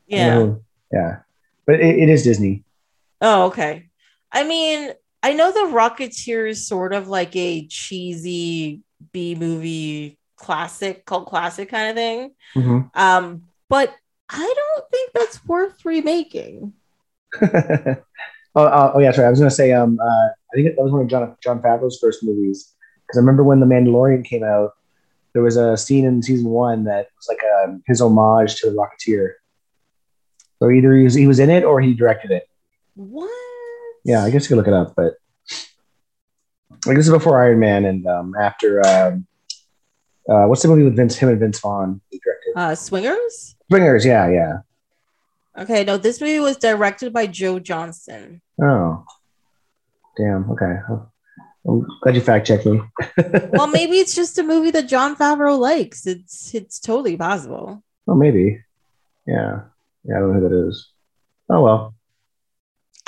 Yeah. yeah. But it, it is Disney. Oh, okay. I mean, I know the Rocketeer is sort of like a cheesy B movie classic, cult classic kind of thing. Mhm. Um, but I don't think that's worth remaking. oh, oh, oh, yeah, sorry. I was gonna say, um, uh, I think that was one of Jon Jon Favreau's first movies because I remember when The Mandalorian came out, there was a scene in season one that was like um, his homage to the Rocketeer. So either he was he was in it or he directed it. What? Yeah, I guess you could look it up, but like this is before Iron Man and um, after um, uh, what's the movie with Vince him and Vince Vaughn he directed? Uh, Swingers? Swingers, yeah, yeah. Okay, no, this movie was directed by Joe Johnston. Oh, damn. Okay, I'm glad you fact checked me. Well, maybe it's just a movie that Jon Favreau likes. It's it's totally possible. Oh, maybe. Yeah, yeah. I don't know who that is. Oh well.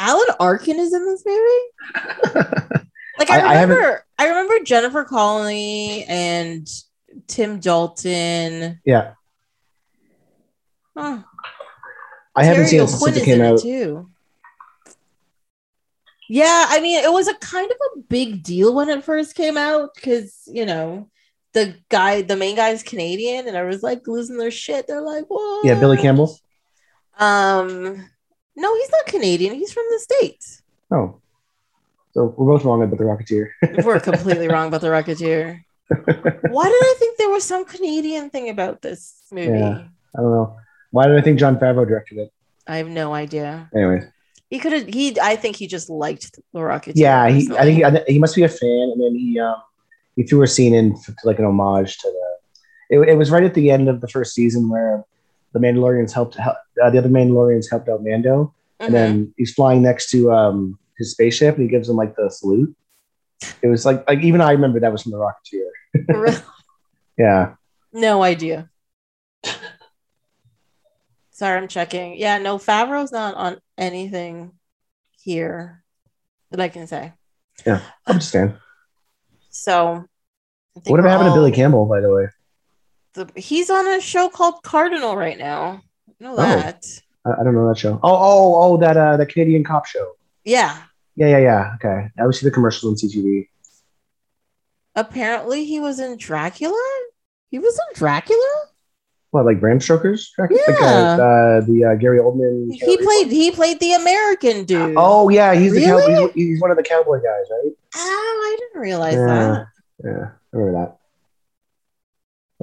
Alan Arkin is in this movie. Like I, I- I remember, I, remember Jennifer Connelly and Tim Dalton. Yeah, Huh. I haven't Terry seen it since it came out. too. Yeah, I mean, it was a kind of a big deal when it first came out because you know the guy, the main guy is Canadian, and I was like losing their shit. They're like, "What?" Yeah, Billy Campbell. Um, no, he's not Canadian. He's from the states. Oh, so we're both wrong about the Rocketeer. We're completely wrong about the Rocketeer. Why did I think there was some Canadian thing about this movie? Yeah. I don't know. Why did I think Jon Favreau directed it? I have no idea. Anyways, He could have. He. I think he just liked the Rocketeer. yeah, he. I think he, I he must be a fan, and then he um he threw a scene in for, like an homage to the. It, it was right at the end of the first season where the Mandalorians helped help, uh, the other Mandalorians helped out Mando, Mhm. and then he's flying next to um his spaceship, and he gives him like the salute. It was like like even I remember that was from the Rocketeer. Really? Yeah, no idea. Sorry, I'm checking. Yeah, no, Favreau's not on anything here that I can say. Yeah, I'm just saying. So, I think Whatever we're happened to Billy Campbell, by the way? The- he's on a show called Cardinal right now. I know Oh. that. I, I don't know that show. Oh, oh, oh, that uh, the Canadian cop show. Yeah. Yeah, yeah, yeah. Okay, I always see the commercials on CTV. Apparently, he was in Dracula. He was in Dracula. What, like Bram Stoker's? Like, uh, Yeah. uh, the uh, Gary Oldman. He played. He played the American dude. Oh yeah, he's the cow- he's, he's one of the cowboy guys, right? Oh, I didn't realize Yeah, yeah. I remember that.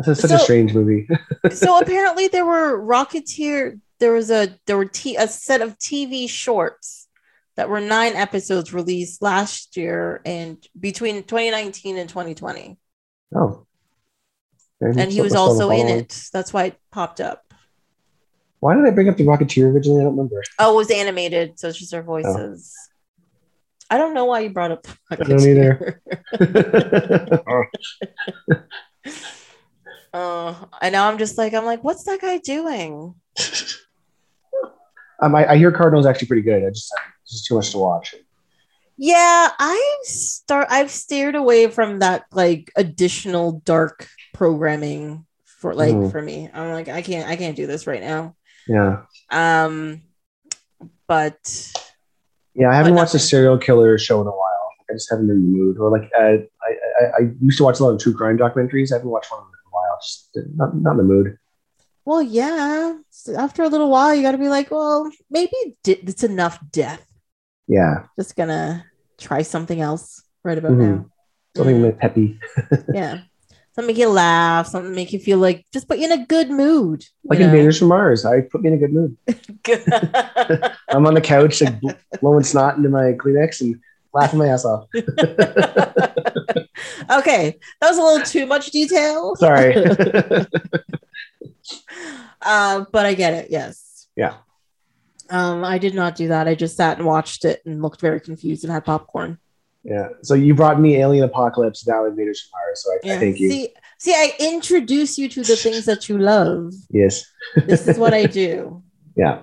That's such a strange movie. So apparently, there were Rocketeer. There was a there were t- a set of TV shorts that were nine episodes released last year and between 2019 and 2020. oh, Okay, And he was also in it. That's why it popped up. Why did I bring up the Rocketeer originally? I don't remember. Oh, it was animated, so it's just our voices. Oh. I don't know why you brought up the I don't either. Rocketeer. Uh, I know. I'm just like, I'm like, what's that guy doing? um, I, I hear Cardinal's actually pretty good. I just it's just too much to watch. Yeah, I start. I've steered away from that like additional dark programming for like Mhm. for me. I'm like, I can't, I can't do this right now. Yeah, Um, but yeah. I haven't watched a serial killer show in a while. I just haven't been in the mood. Or like, uh, I, I I used to watch a lot of true crime documentaries. I haven't watched one in a while. Just not not in the mood. Well, yeah. After a little while, you got to be like, well, maybe it's enough death. Yeah, Just gonna try something else right about Mhm. now. something like peppy, Yeah. Something make you laugh, something make you feel like just put you in a good mood. you like know? Invaders from Mars. I put me in a good mood. good. I'm on the couch, like blowing snot into my Kleenex and laughing my ass off. okay, that was a little too much detail. Sorry. uh, but I get it. Yes. Yeah. Um, I did not do that. I just sat and watched it and looked very confused and had popcorn. yeah. So you brought me Alien Apocalypse, now Invaders from Mars. So I, I thank you. See, see, I introduce you to the things that you love. yes. This is what I do. Yeah.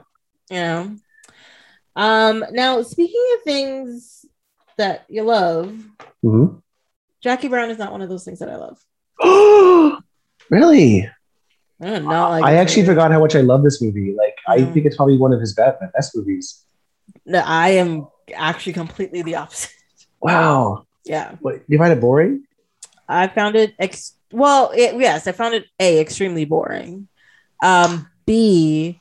You know. Um. Now, speaking of things that you love, hmm Jackie Brown is not one of those things that I love. really? I not like. I actually movie. forgot how much I love this movie. Like, I Mhm. think it's probably one of his best, best movies. No, I am actually completely the opposite. Wow. Yeah. What, you find it boring? I found it ex- well, it, yes, I found it a extremely boring. Um, B,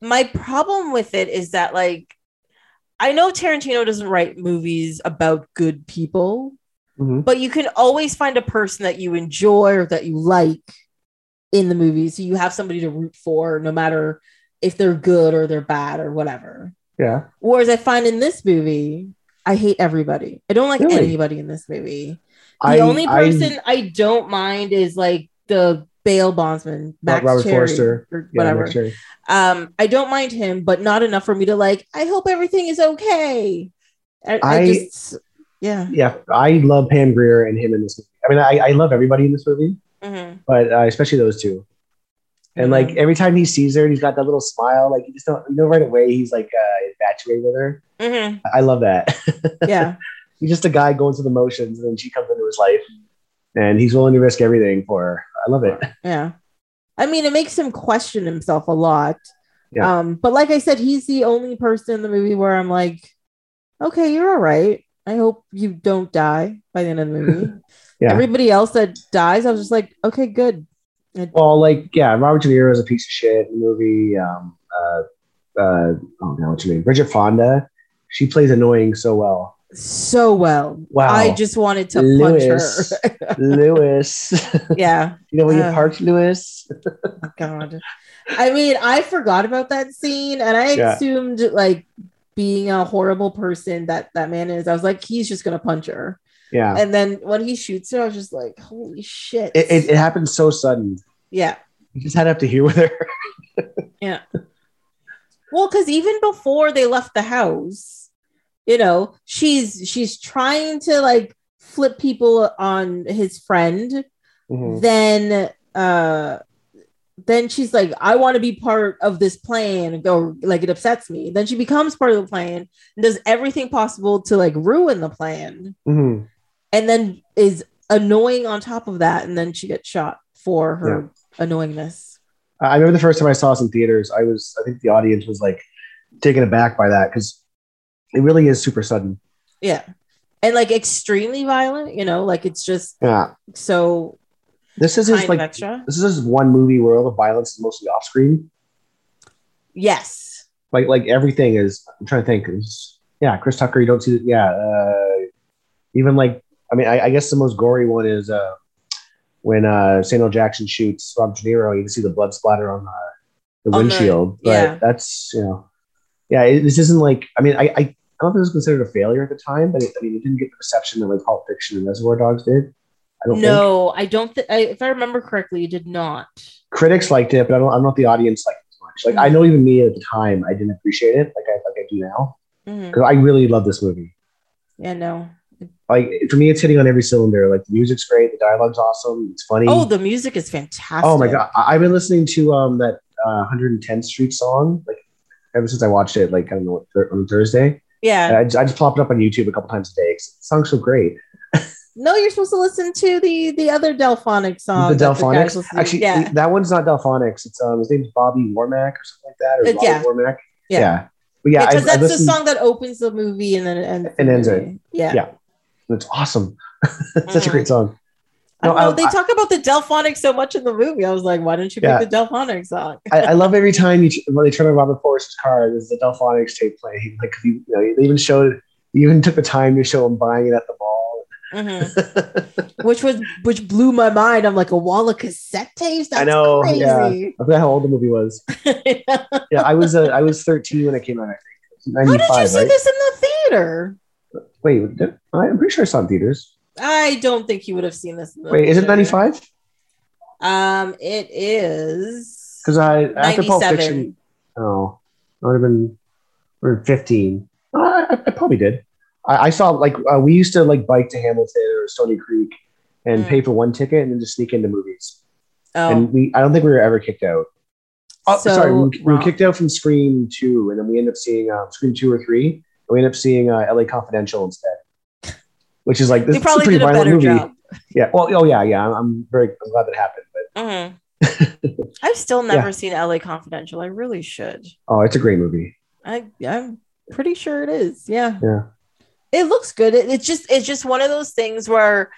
my problem with it is that like I know Tarantino doesn't write movies about good people, Mhm. but you can always find a person that you enjoy or that you like in the movie, so you have somebody to root for, no matter if they're good or they're bad or whatever. Yeah. Whereas I find in this movie, I hate everybody. I don't like Really? anybody in this movie. The I, only person I, don't mind is like the bail bondsman, Max Robert Cherry, Forster. or whatever. Cherry. um, I don't mind him, but not enough for me to like. I hope everything is okay. I, I, I- just, yeah. Yeah, I love Pam Grier and him in this movie. I mean, I, I love everybody in this movie, Mhm. but uh, especially those two. And like Mhm. every time he sees her, and he's got that little smile. Like you just don't, you know, right away he's like uh, infatuated with her. Mhm. I love that. Yeah. he's just a guy going through the motions, and then she comes into his life, and he's willing to risk everything for her. I love it. Yeah. I mean, it makes him question himself a lot. Yeah. Um, but like I said, he's the only person in the movie where I'm like, okay, you're all right. I hope you don't die by the end of the movie. Yeah. Everybody else that dies, I was just like, okay, good. Well, like yeah, Robert De Niro is a piece of shit in the movie. Um, uh, uh, oh no, what's you mean. Bridget Fonda. She plays annoying so well. So well. Wow. I just wanted to Louis. punch her. Louis. yeah. you know where you Uh. parked, Louis? Oh, God. I mean, I forgot about that scene and I Yeah. assumed like being a horrible person that that man is. I was like, he's just gonna punch her. Yeah. And then when he shoots her, I was just like, holy shit. It, it, it happened so sudden. yeah. You just had to to hear with her. Yeah. Well, because even before they left the house, you know, she's she's trying to like flip people on his friend. Mhm. Then uh then she's like, I want to be part of this plan, Go like it upsets me. Then she becomes part of the plan and does everything possible to like ruin the plan, Mhm. and then is annoying on top of that, and then she gets shot for her annoyingness. I remember the first time I saw this in theaters, I was, I think the audience was like taken aback by that because it really is super sudden. Yeah. And like extremely violent, you know, like it's just Yeah. so This is just like, extra. this is just one movie where all the violence is mostly off screen. Yes. Like, like everything is, I'm trying to think. Is, yeah. Chris Tucker, you don't see, yeah. Uh, even like, I mean, I, I guess the most gory one is uh, when uh, Samuel Jackson shoots Robert De Niro. You can see the blood splatter on uh, the On the- windshield. but yeah. that's you know, yeah. It, this isn't like. I mean, I, I, I don't know if it was considered a failure at the time, but it, I mean, it didn't get the reception that like Pulp Fiction and Reservoir Dogs did. I don't think No, I don't think if I remember correctly, you did not. critics liked it, but I don't. I don't the audience liked it as much. Like I know even me at the time, I didn't appreciate it like I like I do now because I really love this movie. Yeah, no. Like for me, it's hitting on every cylinder. Like the music's great, the dialogue's awesome, it's funny. Oh, the music is fantastic. Oh my god, I- I've been listening to um that uh, 110th Street song like ever since I watched it. Like I don't know what, on Thursday. Yeah. I just, I just plopped it up on YouTube a couple times a day. the song's so great. No, you're supposed to listen to the the other Delfonic song. the Delfonics. to. Actually, yeah. that one's not Delfonics. It's um his name's Bobby Womack or something like that, or Uh, Robert yeah. Womack. Yeah. But yeah, because that's listened, the song that opens the movie and then it ends. the And ends movie. Yeah. Yeah. It's awesome. Such a great song. I don't No, know. I- they talk about the Delfonics so much in the movie. I was like, why didn't you Yeah. pick the Delfonics song? I, I love every time you when they turn on Robert Forster's car, there's the Delfonics tape playing. Like you, you know, they even showed, they even took the time to show him buying it at the mall. Mhm. Which was which blew my mind. I'm like a wall of cassette tapes. That's I know, crazy. yeah. I forgot how old the movie was. Yeah, I was uh, I was 13 when it came out. I think How did you 95, see right? this in the theater? Wait, did, I'm pretty sure I saw it in theaters. I don't think you would have seen this. In the Wait, is it 95? Um, it is Because I after Pulp 97. Fiction. Oh, I would have been or 15. Uh, I, I probably did. I, I saw like uh, we used to like bike to Hamilton or Stony Creek and Mm. pay for one ticket and then just sneak into movies. Oh, And we I don't think we were ever kicked out. Oh, So sorry, we, we were kicked out from Scream Two, and then we end up seeing um, Scream Two or Three. And we end up seeing uh, L.A. Confidential instead, which is like this is probably pretty a violent movie. job. Yeah. Well, oh yeah, yeah. I'm, I'm very I'm glad that happened. But Mhm. I've still never Yeah. seen LA Confidential. I really should. oh, it's a great movie. I I'm pretty sure it is. Yeah. Yeah. It looks good. It, it's just it's just one of those things where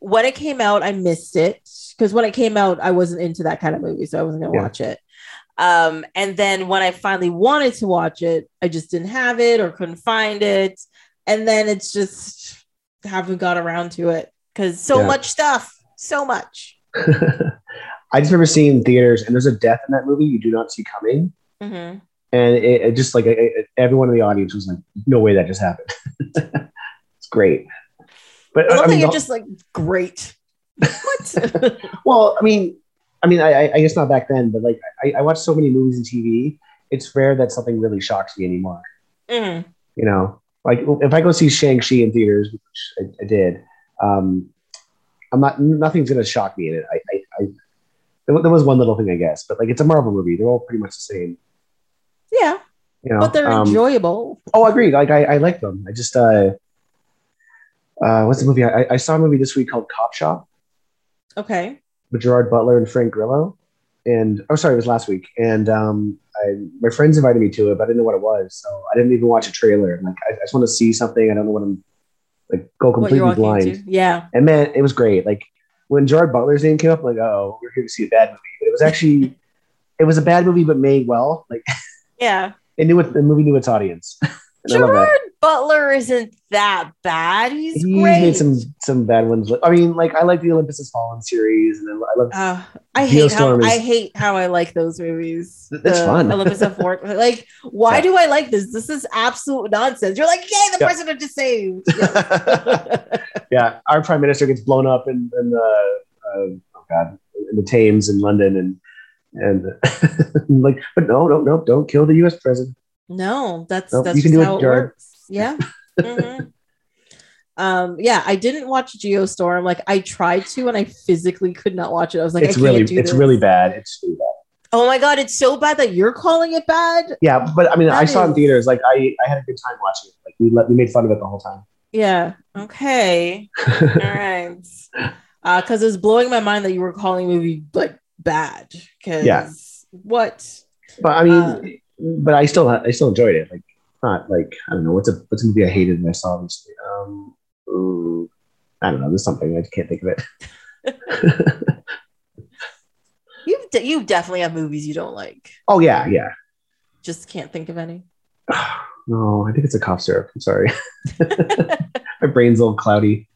when it came out, I missed it because when it came out, I wasn't into that kind of movie, so I wasn't gonna Yeah. watch it. Um, and then when I finally wanted to watch it, I just didn't have it or couldn't find it, and then it's just haven't got around to it because so Yeah. much stuff, so much. I just remember seeing theaters, and there's a death in that movie you do not see coming, Mhm. And it, it just like it, everyone in the audience was like, "No way that just happened." it's great, but I love I mean, you're the- just like great. What? well, I mean, I mean, I, I- guess not back then, but like I, I watched so many movies and TV. It's rare that something really shocks me anymore. Mhm. You know, like if I go see Shang Chi in theaters, which I, I did, um, I'm not nothing's gonna shock me in it. I, I, I there was one little thing, I guess, but like it's a Marvel movie. They're all pretty much the same. Yeah, You know, but they're Um, enjoyable. Oh, agreed. Like I, I like them. I just uh, uh, what's the movie? I, I saw a movie this week called Cop Shop Okay. with Gerard Butler and Frank Grillo, and oh, sorry, it was last week. And um, I, my friends invited me to it, but I didn't know what it was, so I didn't even watch a trailer. Like I, I just want to see something. I don't know what I'm like. Go completely blind. into. Yeah. And man, it was great. Like when Gerard Butler's name came up, I'm like, oh, we're here to see a bad movie. But it was actually, it was a bad movie, but made well. Like Yeah. it knew what the movie knew its audience. and I love that. Gerard Butler isn't that bad. He's He's great. made some some bad ones. I mean, like I like the Olympus Has Fallen series, and I love. Uh, I hate how I hate how I like those movies. It's The fun. Olympus of Fort. Like, why Yeah. do I like this? This is absolute nonsense. You're like, yay, the Yeah. president is saved. Yeah. yeah, our prime minister gets blown up in, in the uh, oh god in the Thames in London, and and like, but no, no, no, don't kill the U.S. president. no, that's Nope, that's you can just do how it works. Yeah. Mhm. um, yeah, I didn't watch Geostorm. Like, I tried to, and I physically could not watch it. I was like, it's I really, it's this. really bad. It's really bad. Oh my god, it's so bad that you're calling it bad. Yeah, but I mean, I That saw in theaters. Like I, I had a good time watching it. Like we let we made fun of it the whole time. Yeah. Okay. All right. Uh, because it was blowing my mind that you were calling the movie like bad. Because Yeah. what? But I mean, Uh, but I still, I still enjoyed it. Like not like I don't know what's a what's a movie I hated and I saw recently. Um, ooh, I don't know. There's something I just can't think of it. You de- you definitely have movies you don't like. oh yeah, yeah. Just can't think of any. No, I think it's a cough syrup. I'm sorry. My brain's a little cloudy.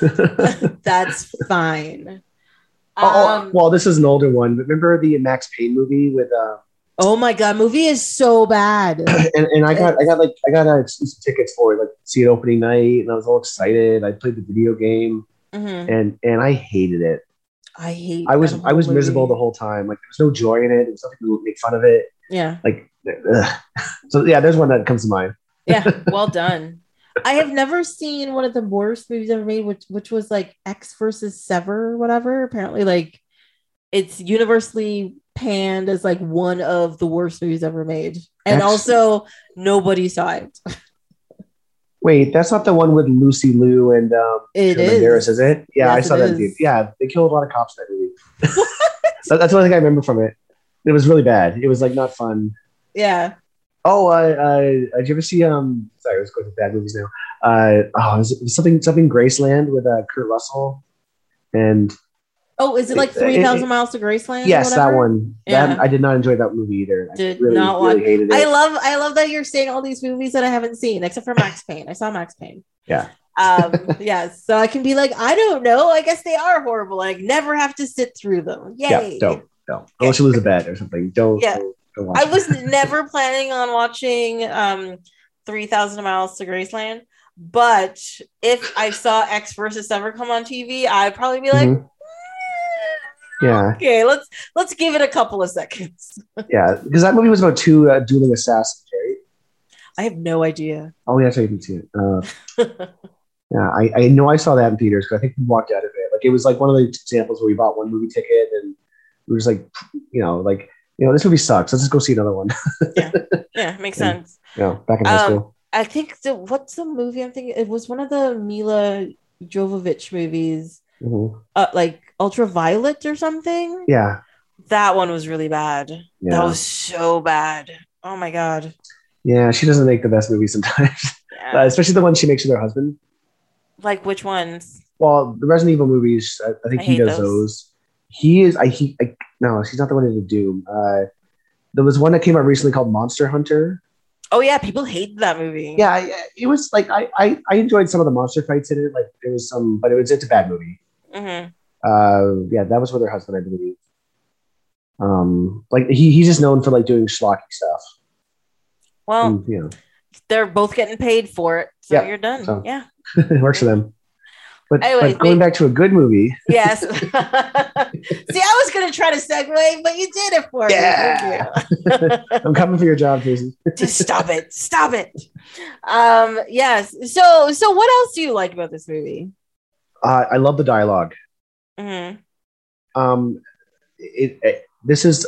That's fine. Oh, Um, oh, well, this is an older one. But remember the Max Payne movie with uh, oh my god, movie is so bad. and, and I got I got like I got uh, some tickets for it, like see it opening night, and I was all excited. I played the video game, Mhm. and and I hated it. I hate. I was I was miserable the whole time. Like there was no joy in it. There was nothing to make fun of it. Yeah, Like, ugh. so yeah, there's one that comes to mind. yeah. Well done. I have never seen one of the worst movies ever made, which which was like Ecks versus Sever or whatever. Apparently, like it's universally panned as like one of the worst movies ever made, and X- also nobody saw it. Wait, that's not the one with Lucy Liu and um, It is. Harris, is it? Yeah, I saw that. that. is. in theater. Yeah, they killed a lot of cops in that movie. That's the only thing I remember from it. It was really bad. It was like not fun. Yeah. Oh, uh, uh, did you ever see? Um, sorry, let's go to bad movies now. Uh, oh, is it something something Graceland with uh, Kurt Russell? and Oh, is it like three thousand miles to Graceland? or yes, that one. Yeah. That I did not enjoy that movie either. I Did really, not really watch- hated it. I love I love that you're saying all these movies that I haven't seen, except for Max Payne. I saw Max Payne. Yeah. Um, yes. So I can be like, I don't know. I guess they are horrible. I never have to sit through them. Yay. yeah, don't, don't. Unless you lose a bet or something. Don't. Yeah. don't, don't watch I was never planning on watching um 3000 miles to Graceland, but if I saw X versus ever come on TV, I'd probably be like, Mhm. Yeah, okay, let's let's give it a couple of seconds. yeah. Because that movie was about two uh, dueling assassins, right? I have no idea. Oh, yeah, so you can see it. Uh, yeah, I, I know I saw that in theaters because I think we walked out of it. Like it was like one of the examples where we bought one movie ticket and we were just like, you know, like you know, this movie sucks. Let's just go see another one. yeah, yeah, makes Yeah. sense. you know, back in high Um, school. I think the what's the movie I'm thinking? It was one of the Milla Jovovich movies, Mhm. uh, like Ultraviolet or something. Yeah, That one was really bad. yeah, That was so bad. Oh my god. yeah. She doesn't make the best movies sometimes, Yeah. uh, especially the ones she makes with her husband. like which ones? Well, the Resident Evil movies, I, I think I he does those. those. He is. I he. I, no, she's not the one who did Doom. Uh, there was one that came out recently called Monster Hunter. Oh yeah, people hate that movie. Yeah, I, it was like I, I I enjoyed some of the monster fights in it. Like there was some, but it was it's a bad movie. hmm Uh, yeah, that was with her husband, I believe. Um, like he he's just known for like doing schlocky stuff. Well, And, you know, they're both getting paid for it, so Yeah, you're done. so- Yeah. it works for them. But, but going back to a good movie, Yes. See, I was gonna try to segue, but you did it for Yeah. me. I'm coming for your job, Jason. Just stop it. Stop it. Um, yes. So so what else do you like about this movie? Uh, I love the dialogue. Mhm. um it, it this is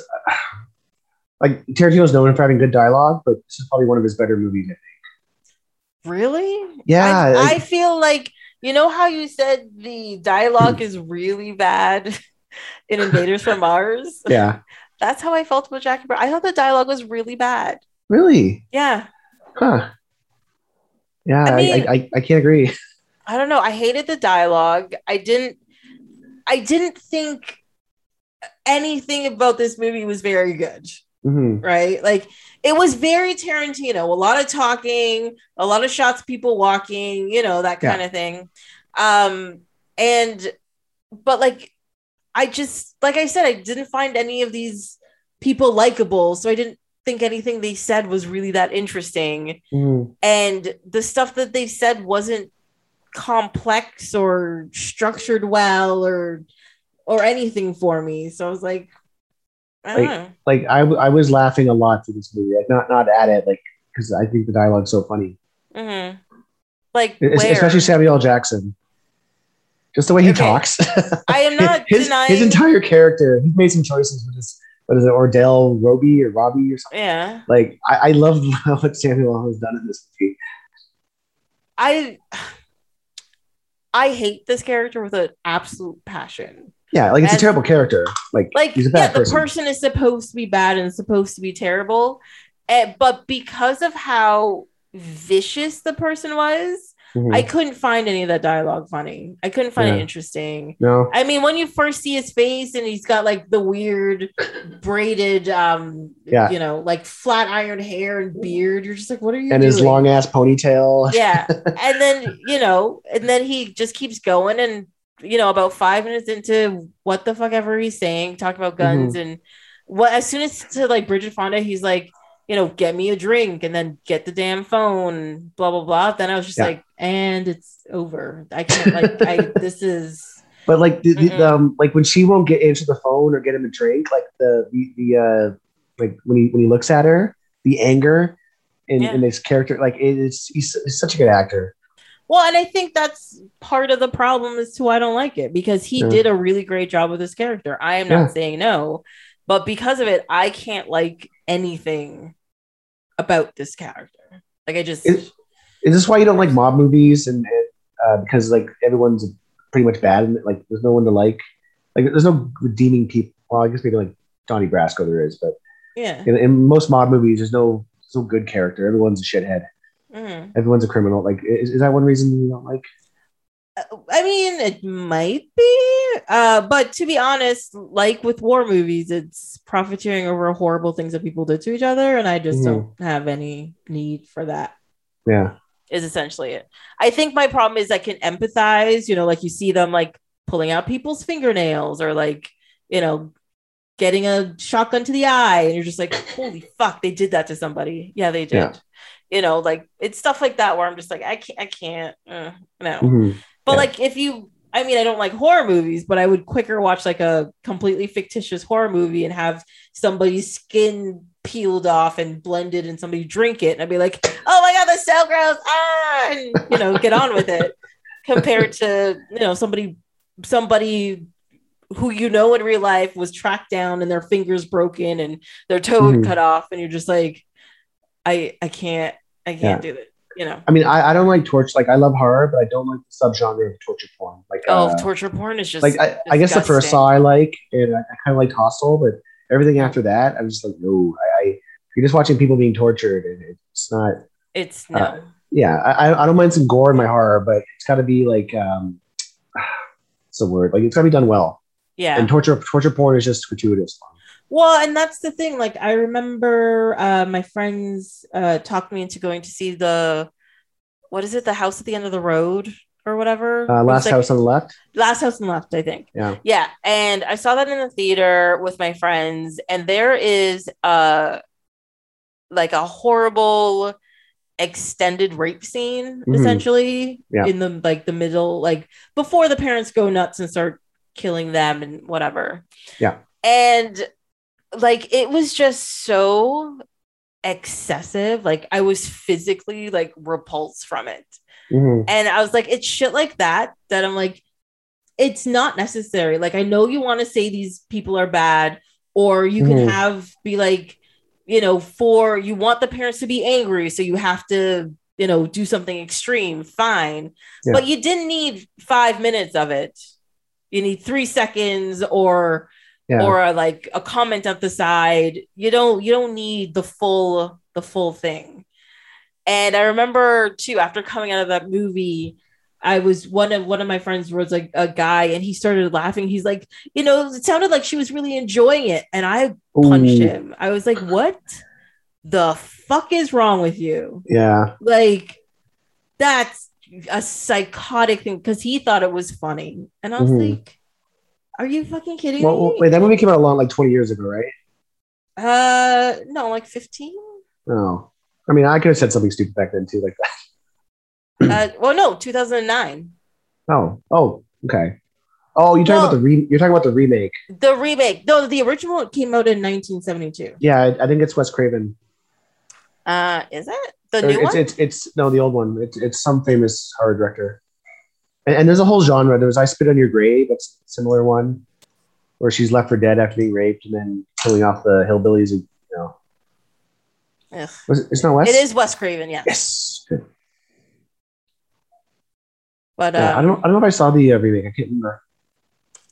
like Tarantino's known for having good dialogue, but this is probably one of his better movies. I think. Really? Yeah, I, like- I feel like you know how you said the dialogue is really bad in Invaders from Mars. yeah, That's how I felt about Jackie Brown. I thought the dialogue was really bad. really, Yeah. huh? Yeah, I I, mean- I, I, I can't agree. I don't know. I hated the dialogue. I didn't I didn't think anything about this movie was very good, Mhm. right? Like it was very Tarantino, a lot of talking, a lot of shots people walking, you know, that Yeah. kind of thing. Um and but like I just like I said I didn't find any of these people likable, so I didn't think anything they said was really that interesting Mhm. and the stuff that they said wasn't complex or structured well or or anything for me so i was like don't Like- I, I, was laughing a lot through this movie, like not not at it, like because I think the dialogue's so funny, Mhm. like especially Samuel Jackson. Just the way he Okay. talks. i am not his denying his entire character. He made some choices with his what is it, Ordell Roby or Robbie or something. yeah Like I, I love what Samuel has done in this movie. i i hate this character with an absolute passion Yeah, like it's As- a terrible character. Like, like he's a yeah bad the person. person is supposed to be bad and supposed to be terrible eh, but because of how vicious the person was Mhm. I couldn't find any of that dialogue funny. I couldn't find it interesting. no, I mean, when you first see his face and he's got like the weird braided, um, Yeah. you know, like flat iron hair and beard, you're just like, what are you and doing? his long ass ponytail. yeah. And then, you know, and then he just keeps going and, you know, about five minutes into what the fuck ever he's saying, talking about guns Mm-hmm. and what, as soon as to like Bridget Fonda, he's like, you know, get me a drink and then get the damn phone, blah, blah, blah. Then I was just Yeah. like, and it's over. I can't, like, I, this is, But like the, the um like when she won't get answer the phone or get him a drink, like the the, the uh like when he when he looks at her, the anger in, Yeah. in his character, like it is he's, he's such a good actor. Well, and I think that's part of the problem as to why I don't like it because he Yeah. did a really great job with his character. I am Yeah. not saying no, but because of it, I can't like anything about this character. Like, I just—is this why you don't like mob movies and, and uh, because like everyone's pretty much bad and like there's no one to like like there's no redeeming people. Well, I guess maybe like Donnie Brasco there is, but yeah. in, in most mob movies there's no there's no good character. Everyone's a shithead. Mhm. Everyone's a criminal. Like is, is that one reason you don't like? Uh, I mean, it might be. Uh, but to be honest, like with war movies, it's profiteering over horrible things that people did to each other, and I just Mhm. don't have any need for that. Yeah. Is essentially it. I think my problem is I can empathize. You know, like you see them like pulling out people's fingernails or like you know getting a shotgun to the eye, and you're just like, holy fuck, they did that to somebody. Yeah, they did. Yeah. You know, like it's stuff like that where I'm just like, I can't, I can't, uh, no. Mhm. But Yeah. like if you I mean I don't like horror movies, but I would quicker watch like a completely fictitious horror movie and have somebody's skin peeled off and blended and somebody drink it and I'd be like, "Oh my god, that's so gross." Ah, and you know, get on with it. Compared to, you know, somebody somebody who you know in real life was tracked down and their fingers broken and their toe Mhm. cut off and you're just like I I can't I can't do it, you know. I mean, I, I don't like torture. Like, I love horror, but I don't like the subgenre of torture porn. Like, Oh, uh, torture porn is just like I, I guess the first saw I like, and I, I kind of liked Hostel, but everything after that, I'm just like, no. I, I you're just watching people being tortured, and it's not. It's no. Uh, Yeah, I, I don't mind some gore in my horror, but it's got to be like, um, what's a word? Like, it's got to be done well. yeah. And torture torture porn is just gratuitous. Well, and that's the thing. Like, I remember uh, my friends uh, talked me into going to see the what is it? The house at the end of the road or whatever. Uh, Last like- House on the Left. Last House on the Left, I think. Yeah. Yeah, and I saw that in the theater with my friends, and there is uh like a horrible extended rape scene Mhm. essentially Yeah. in the like the middle like before the parents go nuts and start killing them and whatever Yeah. and like it was just so excessive like i was physically like repulsed from it Mhm. and I was like, it's shit like that that I'm like, it's not necessary. Like, I know you want to say these people are bad, or you can Mhm. have be like, you know, for you want the parents to be angry, so you have to, you know, do something extreme. Fine. Yeah. But you didn't need five minutes of it. You need three seconds or Yeah. or a, like a comment at the side. You don't you don't need the full the full thing. And I remember too after coming out of that movie, I was one of one of my friends was like a guy and he started laughing. He's like, you know, it sounded like she was really enjoying it. And I punched Ooh, him. I was like, what the fuck is wrong with you? Yeah. Like that's a psychotic thing because he thought it was funny. And I was Mhm. like, are you fucking kidding Well, well, me? wait, that movie came out a long, like 20 years ago, right? Uh, no, like 15. Oh, I mean, I could have said something stupid back then too, like that. uh, well, no, 2009. Oh, oh, okay. Oh, you're talking about the re- you're talking about the remake. The remake, no, the original came out in 1972. Yeah, I, I think it's Wes Craven. Uh, is it the Or new it's, one? it's it's no the old one. It's it's some famous horror director. And, and there's a whole genre. There was I Spit on Your Grave. That's a similar one, where she's left for dead after being raped and then killing off the hillbillies. Who, you know, Ugh. it, it's not West. It is Wes Craven, yeah. Yes. Good. But Yeah, I um, don't I don't know if I saw the uh, remake. I can't remember.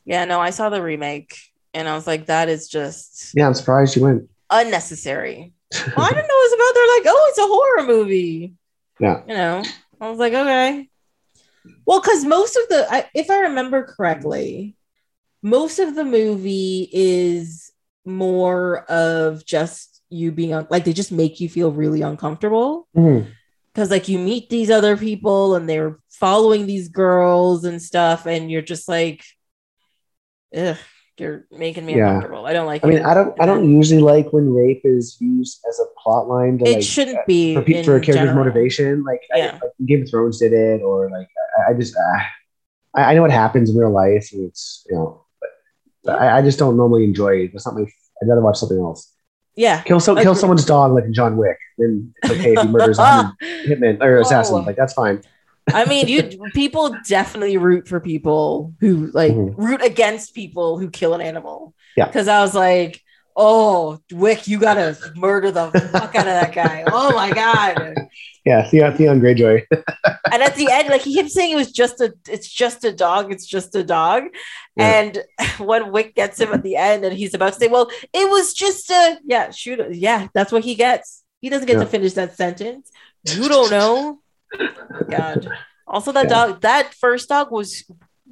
yeah, no, I saw the remake and I was like, that is just Yeah, I'm surprised you went. unnecessary. well, I didn't know it was about. They're like, oh, it's a horror movie. Yeah. You know, I was like, okay. Well, because most of the, I, if I remember correctly, most of the movie is more of just you being un- like they just make you feel really uncomfortable. Mm-hmm. Because like you meet these other people and they're following these girls and stuff, and you're just like, ugh, you're making me Yeah. uncomfortable. I don't like. I mean. I don't I don't usually like when rape is used as a plot line to it like shouldn't be for, pe- for a character's general. motivation. Like, I- like Game of Thrones did it, or like I, I just uh, I, I know what happens in real life, and it's you know, but, but I, I just don't normally enjoy it. It's not my. I'd rather watch something else. Yeah. Kill some kill someone's dog like John Wick. Then it's okay if he murders a hitmen or assassin. Oh. Like that's fine. I mean, you people definitely root for people who like Mhm. root against people who kill an animal. Yeah. Because I was like, oh, Wick, you gotta murder the fuck out of that guy. Oh my god. Yeah, Theon, Theon Greyjoy. And at the end, like he kept saying it was just a it's just a dog, it's just a dog. Yeah. And when Wick gets him at the end and he's about to say, Well, it was just a yeah, shoot yeah, that's what he gets. He doesn't get Yeah. to finish that sentence. You don't know. God. Also, that Yeah. dog, that first dog was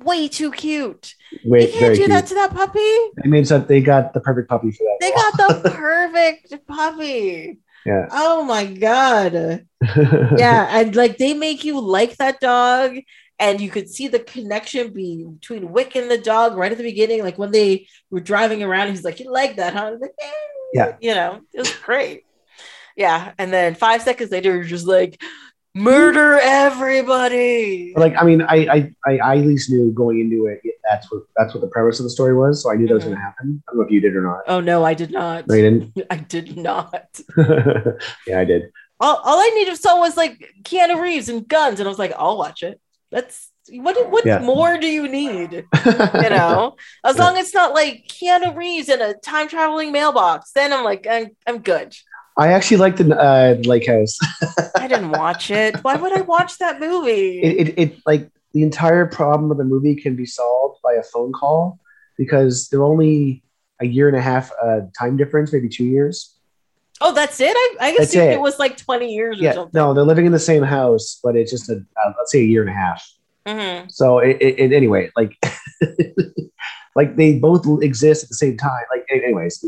way too cute. Wait, you can't do cute. that to that puppy. I mean, so they got the perfect puppy for that. They got the perfect puppy. Yeah. Oh my god. Yeah, and like they make you like that dog, and you could see the connection between Wick and the dog right at the beginning. Like when they were driving around, he's like, "You like that, huh?" Like, "Eh." Yeah. you know, it was great. Yeah, and then five seconds later, you're just like, "Murder everybody." Like, I mean, I, I, I, I at least knew going into it that's what that's what the premise of the story was. So I knew that was Mhm. going to happen. I don't know if you did or not. Oh no, I did not. No, you didn't. I did not. yeah, I did. All, all I needed saw was like Keanu Reeves and guns, and I was like, I'll watch it. That's what. What Yeah. more do you need? You know, as Yeah. long as it's not like Keanu Reeves in a time traveling mailbox, then I'm like, I'm, I'm good. I actually liked the uh, Lake House. I didn't watch it. Why would I watch that movie? it, it, it like the entire problem of the movie can be solved by a phone call because they're only a year and a half uh, time difference, maybe two years. oh, that's it. I, I assumed it. it. was like 20 years or Yeah, something. no, they're living in the same house, but it's just a uh, let's say a year and a half. Mhm. So it, it- anyway, like like they both exist at the same time. Like anyways,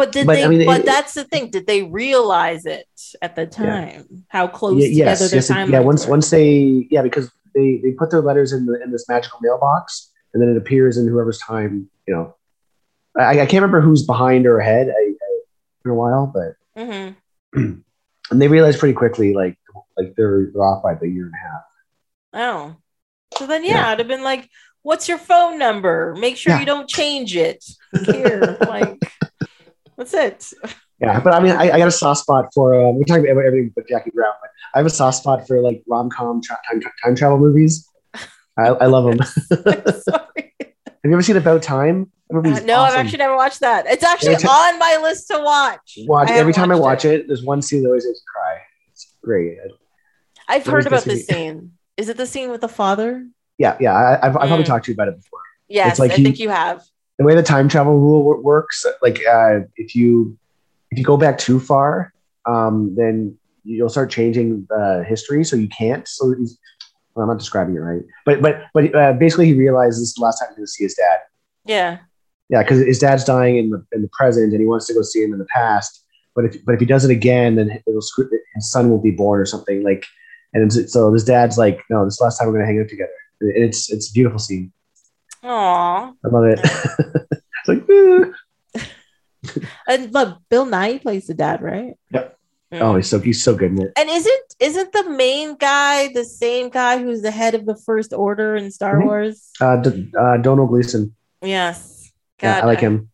But did But, they? I mean, but it- that's the thing. Did they realize it at the time? How close yeah, together yes, their yes, timelines yeah. Once were? once they yeah because they they put their letters in the in this magical mailbox and then it appears in whoever's time you know. I, I can't remember who's behind or ahead. I, a while, but mm-hmm. and they realized pretty quickly like like they're, they're off by the year and a half. Oh, so then yeah, Yeah. it'd have been like, "What's your phone number? Make sure Yeah. you don't change it." Here, like, that's it. Yeah, but I mean, I, I got a soft spot for. Um, we're talking about everything but Jackie Brown, but I have a soft spot for like rom com tra- time, time travel movies. I, I love them. Sorry. have you ever seen About Time? Uh, no, I've actually never watched that. It's actually ti- on my list to watch. watch I every time I watch it. There's one scene that always makes me cry. It's great. I've heard about this scene. Is it the scene with the father? Yeah, yeah. I, I've, I've probably Mm. talked to you about it before. Yes, like I he- think you have. The way the time travel rule works, like uh, if you if you go back too far, um, then you'll start changing uh, history. So you can't. So he's, well, I'm not describing it right, but but but uh, basically he realizes this is the last time he's going to see his dad. Yeah. Yeah, because his dad's dying in the in the present, and he wants to go see him in the past. But if but if he does it again, then it'll screw, his son will be born or something like. And so his dad's like, no, this is the last time we're gonna hang out together. And it's it's a beautiful scene. Aw. I love it. it's like. And but Bill Nighy plays the dad, right? Yep. Mm. oh, he's so he's so good in it. And isn't isn't the main guy the same guy who's the head of the First Order in Star Mhm. Wars? Uh, D- uh, Donald Gleeson. Yes. Yeah, I like him.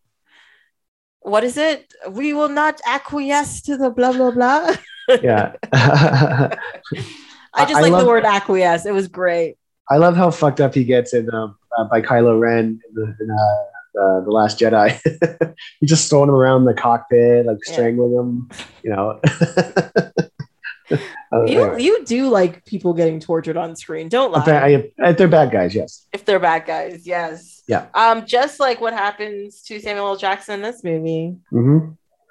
What is it? We will not acquiesce to the blah blah blah. Yeah. I just I like love- the word acquiesce. It was great. I love how fucked up he gets in um, uh, by Kylo Ren in, the, in uh, uh, the Last Jedi. He's just throwing him around the cockpit, like Yeah. strangling him. You know. Uh, You you do like people getting tortured on screen, don't lie. I- I- they're bad guys, yes. if they're bad guys, yes. Yeah. Um, just like what happens to Samuel L. Jackson in this movie. hmm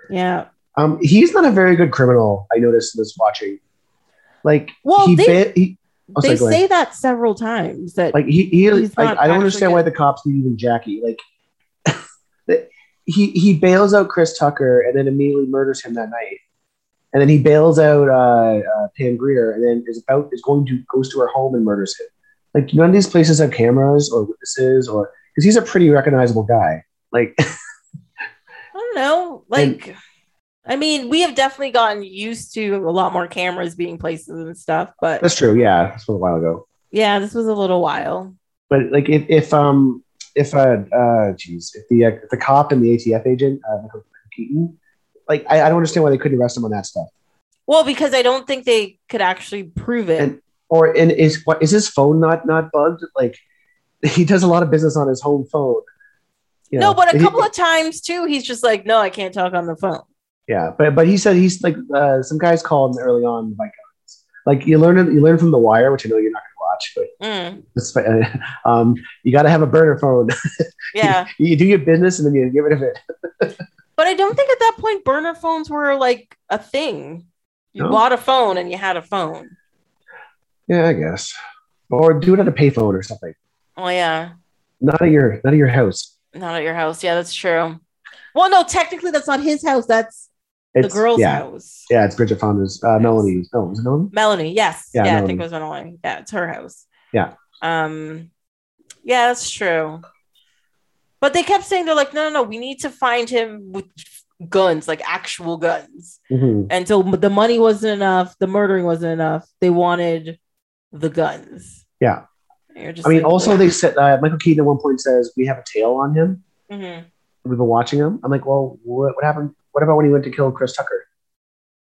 Yeah. Um, he's not a very good criminal. I noticed in this watching. Like, Well, he, they- he they go ahead. say that several times. That like he, he like I don't actually understand why the cops need even Jackie. Like, he he bails out Chris Tucker and then immediately murders him that night. And then he bails out uh, uh, Pam Grier and then is about is going to goes to her home and murders him. Like none of these places have cameras or witnesses or because he's a pretty recognizable guy. Like I don't know. Like, I mean, we have definitely gotten used to a lot more cameras being placed and stuff, but that's true. Yeah, this was a while ago. yeah, this was a little while. But like if, if um if uh uh geez if the uh, if the cop and the ATF agent uh, Keaton like I, I don't understand why they couldn't arrest him on that stuff. Well, because I don't think they could actually prove it. And- or and is what is his phone not not bugged? Like he does a lot of business on his home phone. You no, but a and he- couple of times too, he's just like, no, I can't talk on the phone. Yeah, but but he said he's like uh, some guys called him early on like like you learn you learn from The Wire, which I know you're not going to watch, but Mm, um, you got to have a burner phone. yeah. you do your business and then you get rid of it. But I don't think at that point burner phones were like a thing. You No? bought a phone and you had a phone. Yeah, I guess. Or do it at a payphone or something. Oh yeah, Not at your not at your house. not at your house. Yeah, that's true. Well, no, technically that's not his house. That's It's the girl's yeah, house. yeah. It's Bridget Fonda's, uh, Melanie's. No, was it Melanie? Melanie, yes. Yeah, Yeah, I think it was Melanie. Yeah, it's her house. Yeah. Um, yeah, that's true. But they kept saying they're like, no, no, no, we need to find him with guns, like actual guns. Mhm. And so the money wasn't enough, the murdering wasn't enough. They wanted the guns. Yeah. I mean, like, also "Wow." they said uh, Michael Keaton at one point says we have a tail on him. Mhm. We've been watching him. I'm like, well, what, what happened? What about when he went to kill Chris Tucker?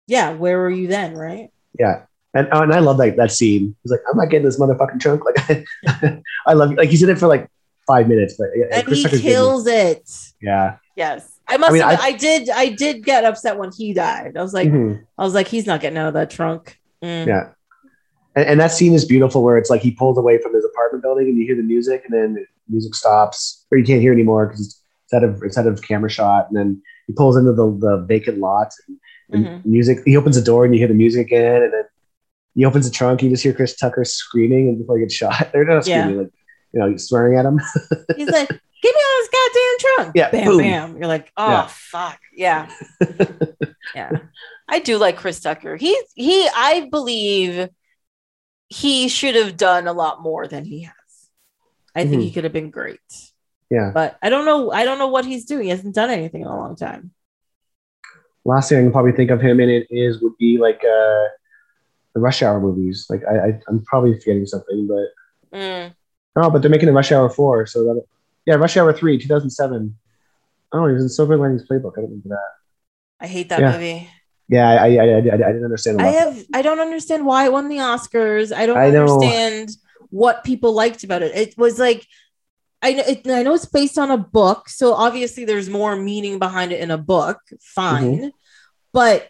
yeah, where were you then, right? Yeah. And, oh, and I love that that scene. He's like, I'm not getting this motherfucking trunk. Like, I love like he's in it for like five minutes, but yeah, And Chris he Tucker's kills it. Yeah. Yes. I must I mean, I- I, did I did get upset when he died. I was like, Mhm. I was like, he's not getting out of that trunk. Mm. Yeah. And, and that scene is beautiful where it's like he pulls away from his apartment building and you hear the music and then the music stops or you can't hear anymore because it's out of it's out of camera shot and then he pulls into the, the vacant lot and, and Mhm. music he opens the door and you hear the music again and then he opens the trunk you just hear Chris Tucker screaming and before he gets shot they're not Yeah. like you know swearing at him He's like, give me of this goddamn trunk. Yeah, Bam, boom. bam. You're like, oh Yeah. fuck. Yeah. yeah. I do like Chris Tucker. He he I believe he should have done a lot more than he has. I think Mhm. he could have been great. Yeah But I don't know. I don't know what he's doing. He hasn't done anything in a long time. last thing I can probably think of him in it is would be like uh the Rush Hour movies like I, I I'm probably forgetting something but Mm. Oh, but they're making a Rush Hour 4. So that, yeah, Rush Hour 3, 2007. Oh, he was in Silver Linings Playbook. I don't remember that. I hate that Yeah. movie. Yeah, I, I, I, I, didn't understand. I have I don't understand why it won the Oscars. I don't I understand what people liked about it. It was like I know it, I know it's based on a book, so obviously there's more meaning behind it in a book. Fine, Mm-hmm. but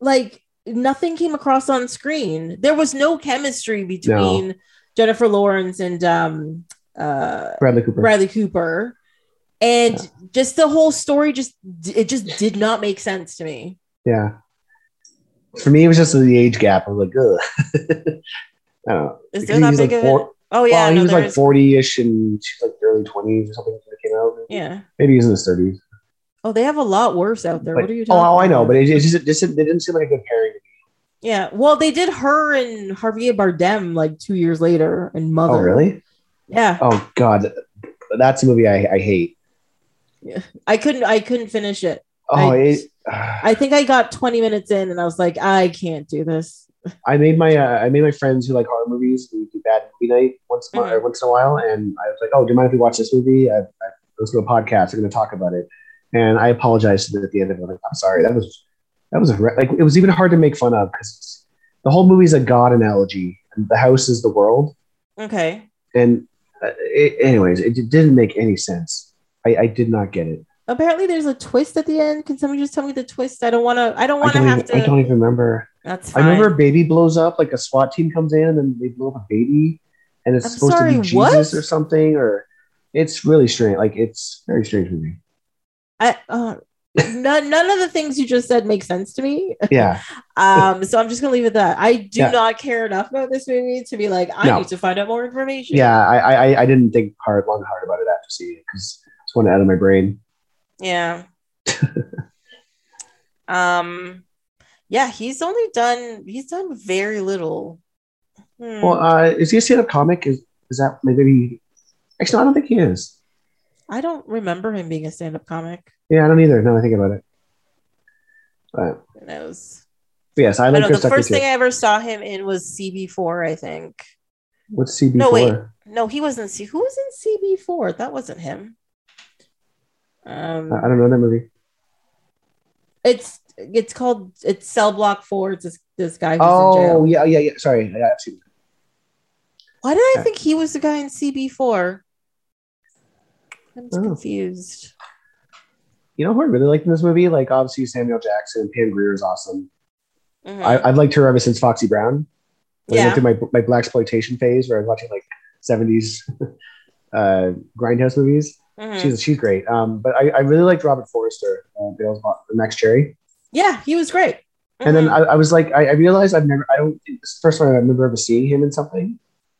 like nothing came across on screen. There was no chemistry between Jennifer Lawrence and um uh Bradley Cooper. Bradley Cooper, and just the whole story just it just did not make sense to me. Yeah. For me, it was just the age gap. I was like, ugh. I don't know. Is there that big like of four-? Oh yeah, well, he no, was like 40 ish and she's like early 20s or something when it came out. yeah. Maybe he's in his 30s. Oh, they have a lot worse out there. What are you oh, talking? oh, I know, but it, it just, it just it didn't seem like a good pairing. yeah. Well, they did her and Javier Bardem like two years later and Mother. Oh, really? Yeah. Oh, God. That's a movie I, I hate. I couldn't. I couldn't finish it. Oh, I- it, I think I got 20 minutes in and I was like, I can't do this. I made my uh, I made my friends who like horror movies we do bad movie night once in a while- Mhm. once in a while, and I was like, oh, do you mind if we watch this movie? I, I listen to a podcast. We're going to talk about it, and I apologized to them at the end of it. Like, I'm sorry, that was that was a, re- like it was even hard to make fun of because the whole movie's a god analogy, and the house is the world, Okay. and uh, it, anyways, it didn't make any sense. I, I did not get it. Apparently, there's a twist at the end. Can somebody just tell me the twist? I don't want to. I don't want to have to. I don't even remember. That's I remember a baby blows up, like a SWAT team comes in and they blow up a baby, and it's I'm supposed sorry, to be what? Jesus or something, or it's really strange. Like it's very strange movie. I, uh, none, none of the things you just said make sense to me. Yeah, Um, so I'm just gonna leave it at that. I do Yeah. not care enough about this movie to be like, I No. need to find out more information. yeah. I I, I didn't think hard long hard about it after seeing it because it's one out of my brain. Yeah. um yeah, he's only done he's done very little. Hmm. Well, uh, is he a stand-up comic? Is is that maybe? Actually, no, I don't think he is. I don't remember him being a stand-up comic. Yeah, I don't either. Now that I think about it. But, Who knows? but yes, I I like know the first too. thing I ever saw him in was CB4, I think. What's CB4? No, wait. No, he wasn't C who was in CB4? That wasn't him. Um I I don't know that movie. it's it's called it's Cell Block 4. It's this, this guy who's in Oh yeah, yeah, yeah. Sorry, I've seen. Why did I think he was the guy in CB4? I'm just Oh. confused. You know who I really liked in this movie? Like obviously Samuel Jackson, Pam Grier is awesome. Mhm. I, I've liked her ever since Foxy Brown. When I yeah. went through my my blaxploitation phase where I was watching like seventies uh, grindhouse movies. Mhm. She's she's great. Um, but I, I really liked Robert Forster, uh, Bale's Bo- Max Cherry. Yeah, he was great. And then. I, I was like, I, I realized I've never, I don't, think this is the first time I remember ever seeing him in something.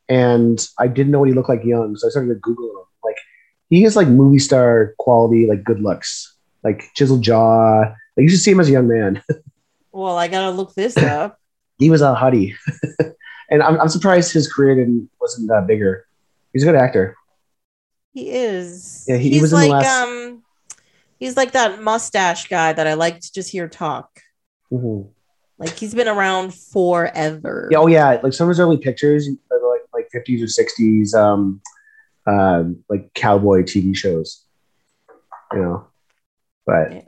and I didn't know what he looked like young, so I started to Google him. Like he has like movie star quality, like good looks, like chiseled jaw. Like you should see him as a young man. Well, I gotta look this up. he was a hottie. and I'm, I'm surprised his career didn't wasn't uh, bigger. He's a good actor. He is. Yeah, he- he was in the like last- um, he's like that mustache guy that I like to just hear talk. Mhm. Like he's been around forever. Yeah, oh yeah, like some of his early pictures, like like 50s or 60s, um, uh, like cowboy TV shows. You know, but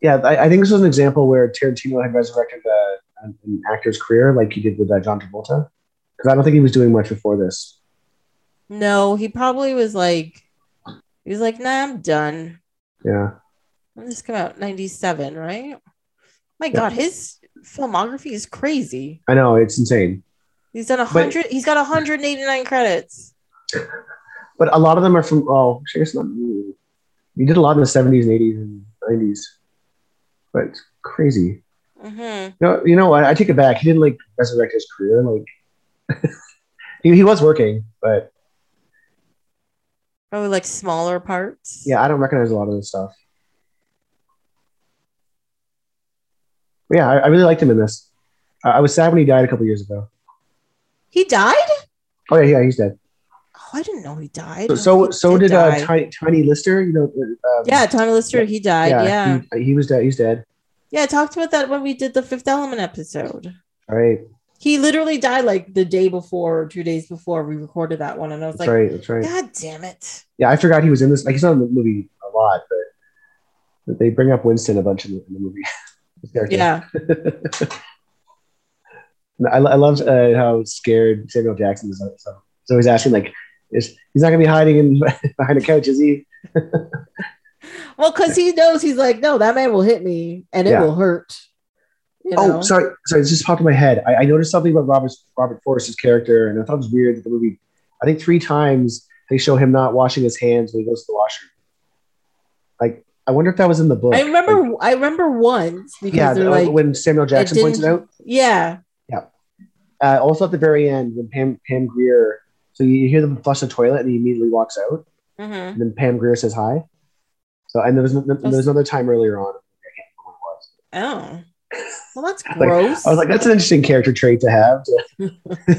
yeah, I, I think this was an example where Tarantino had resurrected uh, an, actor's career, like he did with uh, John Travolta, because I don't think he was doing much before this. No, he probably was like, he was like, nah, I'm done. Yeah, this came out, 97, right? My God, his filmography is crazy. I know it's insane, He's done a hundred, he's got 189 credits. but a lot of them are from. Oh, I guess not. He did a lot in the 70s and 80s and 90s, but it's crazy. hmm No, you know what? I take it back. He didn't like resurrect his career. Like he, he was working, but Probably like smaller parts. yeah, I don't recognize a lot of this stuff. Yeah, I, I really liked him in this. I, I was sad when he died a couple years ago. He died? Oh yeah, yeah, he's dead. Oh, I didn't know he died. So so, so did uh. Tiny, Tiny Lister. You know, um, yeah, Tommy Lister, he died. Yeah. Yeah. He, he was dead. He's dead. Yeah, I talked about that when we did the Fifth Element episode. All right, He literally died like the day before or two days before we recorded that one. And I was that's like, right. That's right. God damn it. Yeah, I forgot he was in this. Like he's not in the movie a lot, but, but they bring up Winston a bunch in the, in the movie. Character. Yeah. I, I love uh, how scared Samuel Jackson is. So, so he's asking like, is he's not gonna be hiding in behind a couch, is he? Well, because he knows he's like, no, that man will hit me and it Yeah. will hurt. You Oh, sorry, sorry. this just popped in my head. I, I noticed something about Robert Robert Forster's character, and I thought it was weird that the movie. I think three times they show him not washing his hands when he goes to the washroom. Like, I wonder if that was in the book. I remember, Like, I remember once because yeah, they're like, when Samuel Jackson points it out. yeah, Uh, also at the very end, when Pam Pam Grier, so you hear them flush the toilet, and he immediately walks out. mhm. And then Pam Grier says hi. So and there was there was another time earlier on. I can't remember what it was. oh, well, that's Like, gross. I was like, that's an interesting character trait to have. Because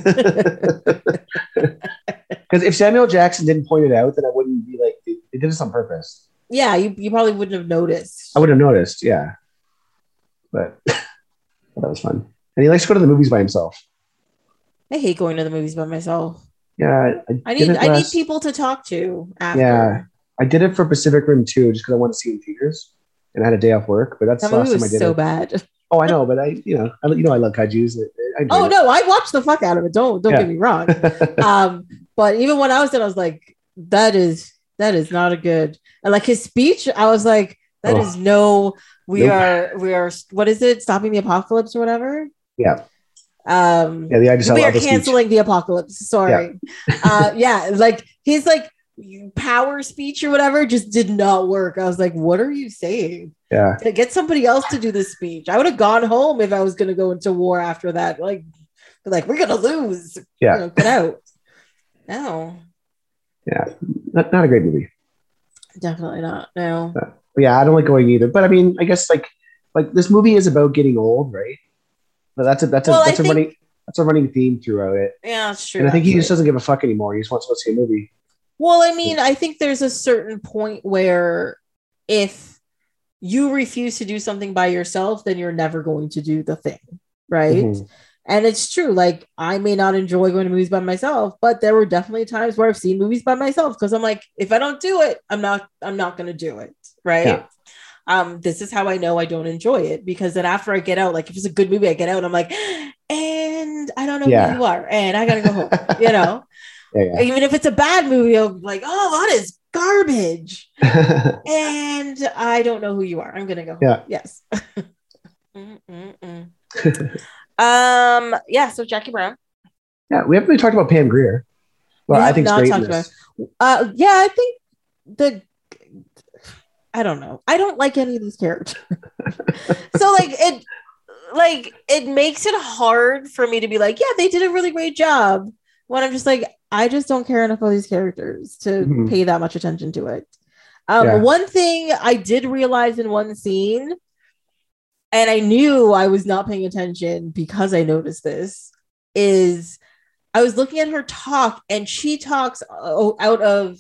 if Samuel Jackson didn't point it out, then I wouldn't be like, they did this on purpose. Yeah, you, you probably wouldn't have noticed. I would have noticed, yeah. But that was fun. And he likes to go to the movies by himself. I hate going to the movies by myself. Yeah, I, I need, I need people to talk to after. Yeah, I did it for Pacific Rim 2 just because I wanted to see in theaters, and I had a day off work. But that's That the last movie time I did so it. bad. Oh, I know, but I, you know, I, you know, I love kaiju's. I, I Oh it. no, I watched the fuck out of it. Don't don't Yeah. get me wrong. um, but even when I was in, I was like, that is that is not a good. Like his speech, I was like, that Oh. is no. We Nope. are we are what is it? Stopping the apocalypse or whatever. Yeah. yeah, Um, the I just we are the speech. canceling the apocalypse. Sorry. uh, yeah, like his like power speech or whatever just did not work. I was like, what are you saying? Yeah, Get somebody else to do the speech. I would have gone home if I was going to go into war after that. Like, like we're going to lose. Yeah. You know, get out. No, not, not a great movie. definitely not. No. But yeah, I don't like going either. But I mean, I guess like like this movie is about getting old, right? But that's a that's a Well, that's a think- running that's a running theme throughout it. Yeah, that's true. And I think he just doesn't give a fuck anymore. He just wants to go see a movie. Well, I mean, I think there's a certain point where if you refuse to do something by yourself, then you're never going to do the thing, right? Mhm. And it's true. Like I may not enjoy going to movies by myself, but there were definitely times where I've seen movies by myself because I'm like, if I don't do it, I'm not, I'm not going to do it, right? Yeah. Um, this is how I know I don't enjoy it because then after I get out, like if it's a good movie, I get out and I'm like, and I don't know Yeah. who you are, and I gotta go home, you know. Yeah, Even if it's a bad movie, I'm like, oh, that is garbage, and I don't know who you are. I'm gonna go. Home. Yeah. Yes. Um. Yeah. So Jackie Brown. yeah, we haven't really talked about Pam Grier. Well, We I think not great in talked this. Uh. Yeah. I think the. I don't know. I don't like any of these characters. so like it, like it makes it hard for me to be like, yeah, they did a really great job. when I'm just like, I just don't care enough about these characters to Mhm. pay that much attention to it. Um, Yeah. One thing I did realize in one scene, and I knew I was not paying attention because I noticed this, is I was looking at her talk, and she talks uh, out of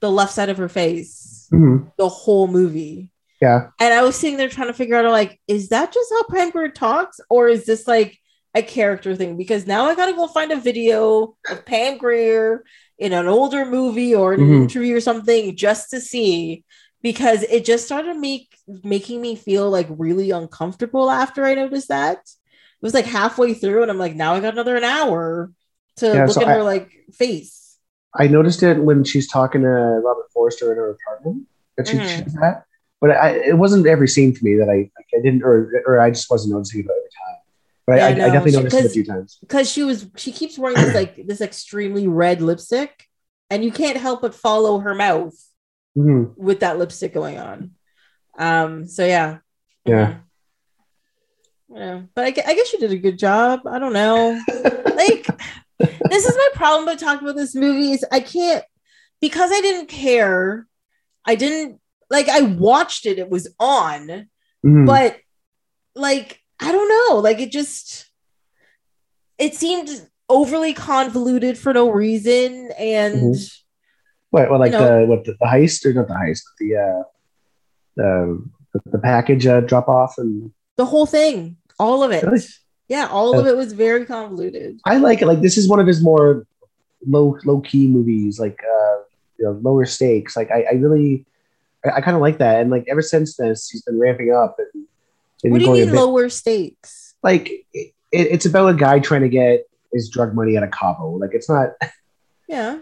the left side of her face Mhm. the whole movie. Yeah. And I was sitting there trying to figure out, like, is that just how Pam Grier talks, or is this like a character thing? Because now I gotta go find a video of Pam Grier in an older movie or an Mhm. interview or something just to see, because it just started make making me feel like really uncomfortable after I noticed that. It was like halfway through, and I'm like, now I got another an hour to Yeah, look so at I- her like face. I noticed it when she's talking to Robert Forster in her apartment that she, Mhm. does that. But I, it wasn't every scene for me that I like, I didn't or or I just wasn't noticing it every time. But Yeah, I, I, no, I definitely she- noticed it a few times. because she was she keeps wearing this like this extremely red lipstick and you can't help but follow her mouth Mhm. with that lipstick going on um so yeah Yeah. Mhm. yeah but I, I guess you did a good job i don't know like this is my problem with talking about this movie is i can't because i didn't care i didn't like i watched it it was on Mhm. but like i don't know like it just it seemed overly convoluted for no reason and what, what like you know- the what the, the heist or not the heist, the uh the the, the package uh, drop off and the whole thing all of it Really? yeah all of it was very convoluted I like it. Like this is one of his more low low key movies, like uh you know lower stakes. Like I, I really I, I kind of like that. And like ever since this, he's been ramping up and, and what do you mean lower stakes like it, it's about a guy trying to get his drug money out of Cabo. Like it's not, yeah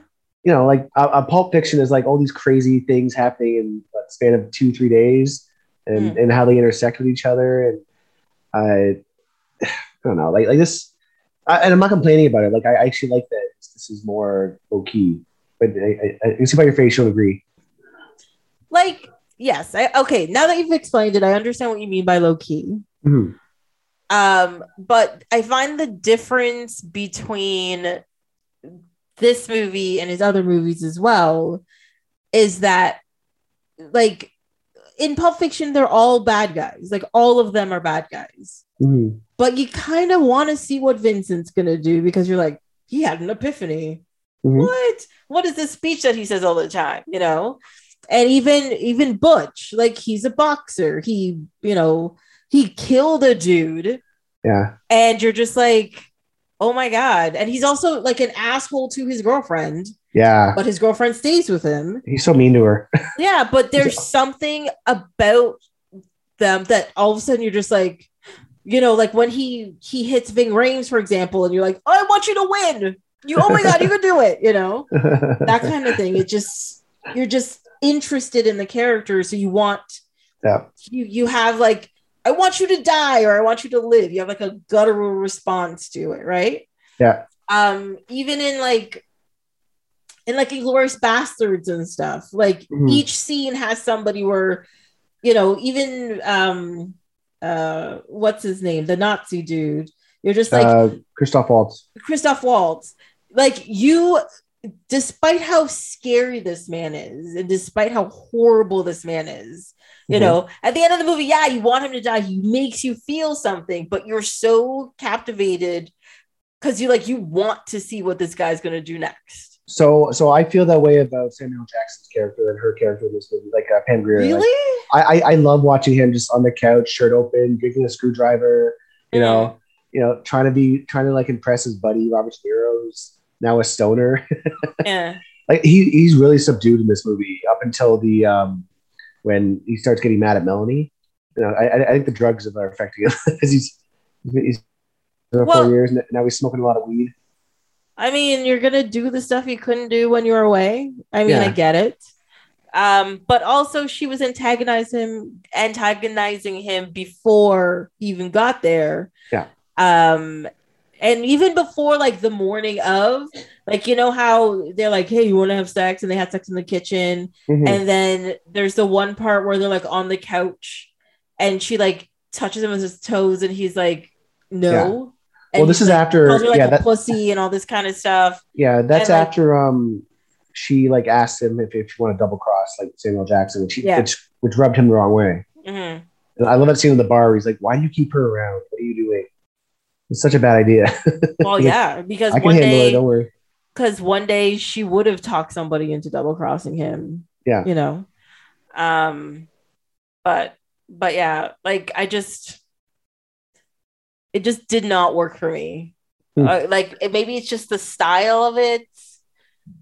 you know, like a, a Pulp Fiction is like all these crazy things happening in a span of two three days, and Mm. and how they intersect with each other. And I, I don't know, like like this, I, and I'm not complaining about it. Like I actually like that this is more low key. But I, I, I see by your face you'll agree. like yes I, okay now that you've explained it i understand what you mean by low key Mhm. um but i find the difference between this movie and his other movies as well is that like in pulp fiction they're all bad guys. Like all of them are bad guys. Mhm. but you kind of want to see what vincent's gonna do because you're like he had an epiphany. Mhm. what? What is this speech that he says all the time you know? And even even butch like he's a boxer. He you know he killed a dude. Yeah, and you're just like oh my god and he's also like an asshole to his girlfriend yeah. but his girlfriend stays with him He's so mean to her. yeah but there's something about them that all of a sudden you're just like you know like when he he hits Ving Rhames for example and you're like i want you to win you oh my god you can do it you know that kind of thing it just you're just interested in the character so you want yeah. you you have like i want you to die or i want you to live you have like a guttural response to it right Yeah. um even in like in like inglourious basterds and stuff like Mhm. each scene has somebody where you know even um uh what's his name the nazi dude you're just like uh, Christoph Waltz. Christoph Waltz, like you, despite how scary this man is, and despite how horrible this man is, you Mhm. know, at the end of the movie, yeah, you want him to die. He makes you feel something, but you're so captivated because you like you want to see what this guy's gonna do next. So, so I feel that way about Samuel Jackson's character and her character in this movie, like uh, Pam Grier. Like, Really? I, I, I love watching him just on the couch, shirt open, drinking a screwdriver. You know, you know, trying to be trying to like impress his buddy Robert De Niro, who's now a stoner. Yeah. like he he's really subdued in this movie up until the um when he starts getting mad at Melanie. You know, I, I- I think the drugs are affecting him because he's he's been Well- four years and now he's smoking a lot of weed. I mean, you're gonna do the stuff you couldn't do when you were away. I mean, I Yeah. get it. Um, but also she was antagonizing him, antagonizing him before he even got there. Yeah. Um, and even before like the morning of, like you know how they're like, "Hey, you want to have sex?" and they had sex in the kitchen, Mhm. and then there's the one part where they're like on the couch, and she like touches him with his toes, and he's like, "No." And well, this is like, after. her like yeah, that, pussy and all this kind of stuff. yeah, that's and, like- after um she like asked him if if you want to double cross like Samuel Jackson, which, he, Yeah. which which rubbed him the wrong way. Mhm. And I love that scene in the bar. Where he's like, "Why do you keep her around? What are you doing?" It's such a bad idea. Well, yeah, because I can one handle it. day, Don't worry. because one day she would have talked somebody into double crossing him. Yeah. you know. Um, but but yeah, like I just, it just did not work for me. Hmm. Uh, like it, maybe it's just the style of it.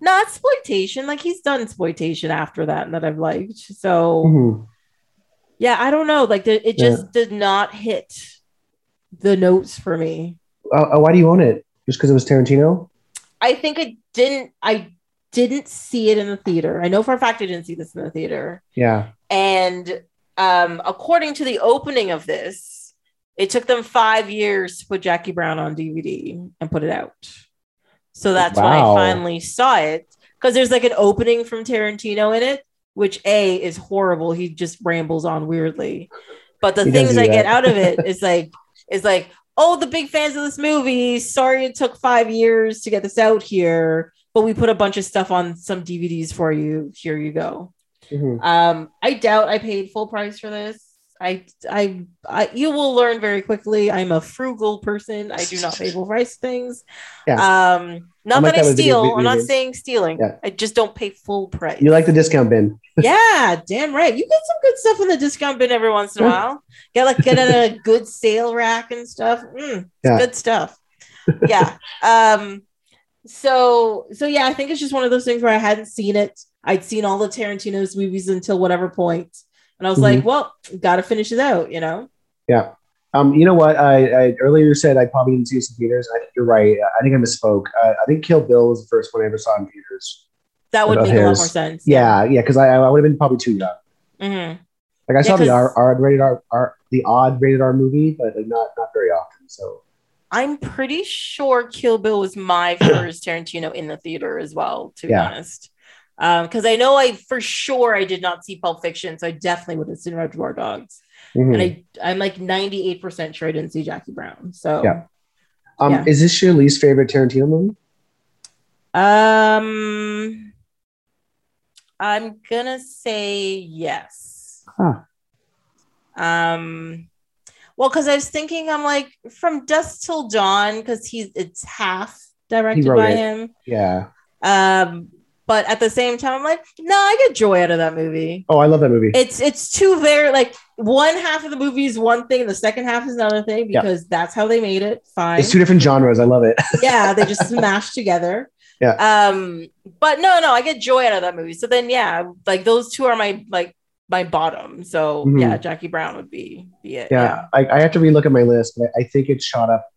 Not exploitation. Like he's done exploitation after that, and that I've liked. So Mhm. yeah, I don't know. Like the, it just did not hit the notes for me. Uh, uh, why do you own it? Just because it was Tarantino? I think it didn't. I didn't see it in the theater. I know for a fact I didn't see this in the theater. Yeah. And um, according to the opening of this, it took them five years to put Jackie Brown on DVD and put it out. So that's when I finally saw it because there's like an opening from Tarantino in it, which A is horrible. He just rambles on weirdly. But the He things I get out of it is like, is like, oh, the big fans of this movie. Sorry it took five years to get this out here, but we put a bunch of stuff on some DVDs for you. Here you go. Mhm. Um, I doubt I paid full price for this. I, I, I, you will learn very quickly. I'm a frugal person. I do not pay full price things. Yeah. Um, not that I video- steal. video I'm not saying stealing. Yeah. I just don't pay full price. You like the discount bin? yeah, damn right. You get some good stuff in the discount bin every once in a while. Get like get in a good sale rack and stuff. Mm, it's Yeah. good stuff. Yeah. um. So so yeah, I think it's just one of those things where I hadn't seen it. I'd seen all the Tarantino's movies until whatever point, and I was Mhm. like, well, got to finish it out, you know. Yeah. Um, you know what? I, I earlier said I probably didn't see this in theaters. I think you're right. I think I misspoke. Uh, I think Kill Bill was the first one I ever saw in theaters. That would make a lot more sense. Yeah, yeah, because I, I would have been probably too young. Mhm. Like I saw Yeah, the 'cause- R, R rated R, R the odd rated R movie, but like not not very often. So I'm pretty sure Kill Bill was my first Tarantino in the theater as well, to be honest. Because I know I for sure I did not see Pulp Fiction, so I definitely would have seen Reservoir Dogs. mhm. And I, I'm like 98% sure I didn't see Jackie Brown. So, Yeah. um, yeah. is this your least favorite Tarantino movie? um, I'm gonna say yes. Huh. Um, well, because I was thinking, I'm like from Dusk Till Dawn, because he's it's half directed by it. him. Yeah. Um, but at the same time, I'm like, no, I get joy out of that movie. Oh, I love that movie. It's it's two very like one half of the movie is one thing, the second half is another thing Yeah. because that's how they made it. Fine. it's two different genres. I love it. yeah, they just smashed together. Yeah. Um, but no, no, I get joy out of that movie. So then, yeah, like those two are my like my bottom. So Mhm. yeah, Jackie Brown would be be it. yeah, I, I have to relook at my list, but I think it's shot up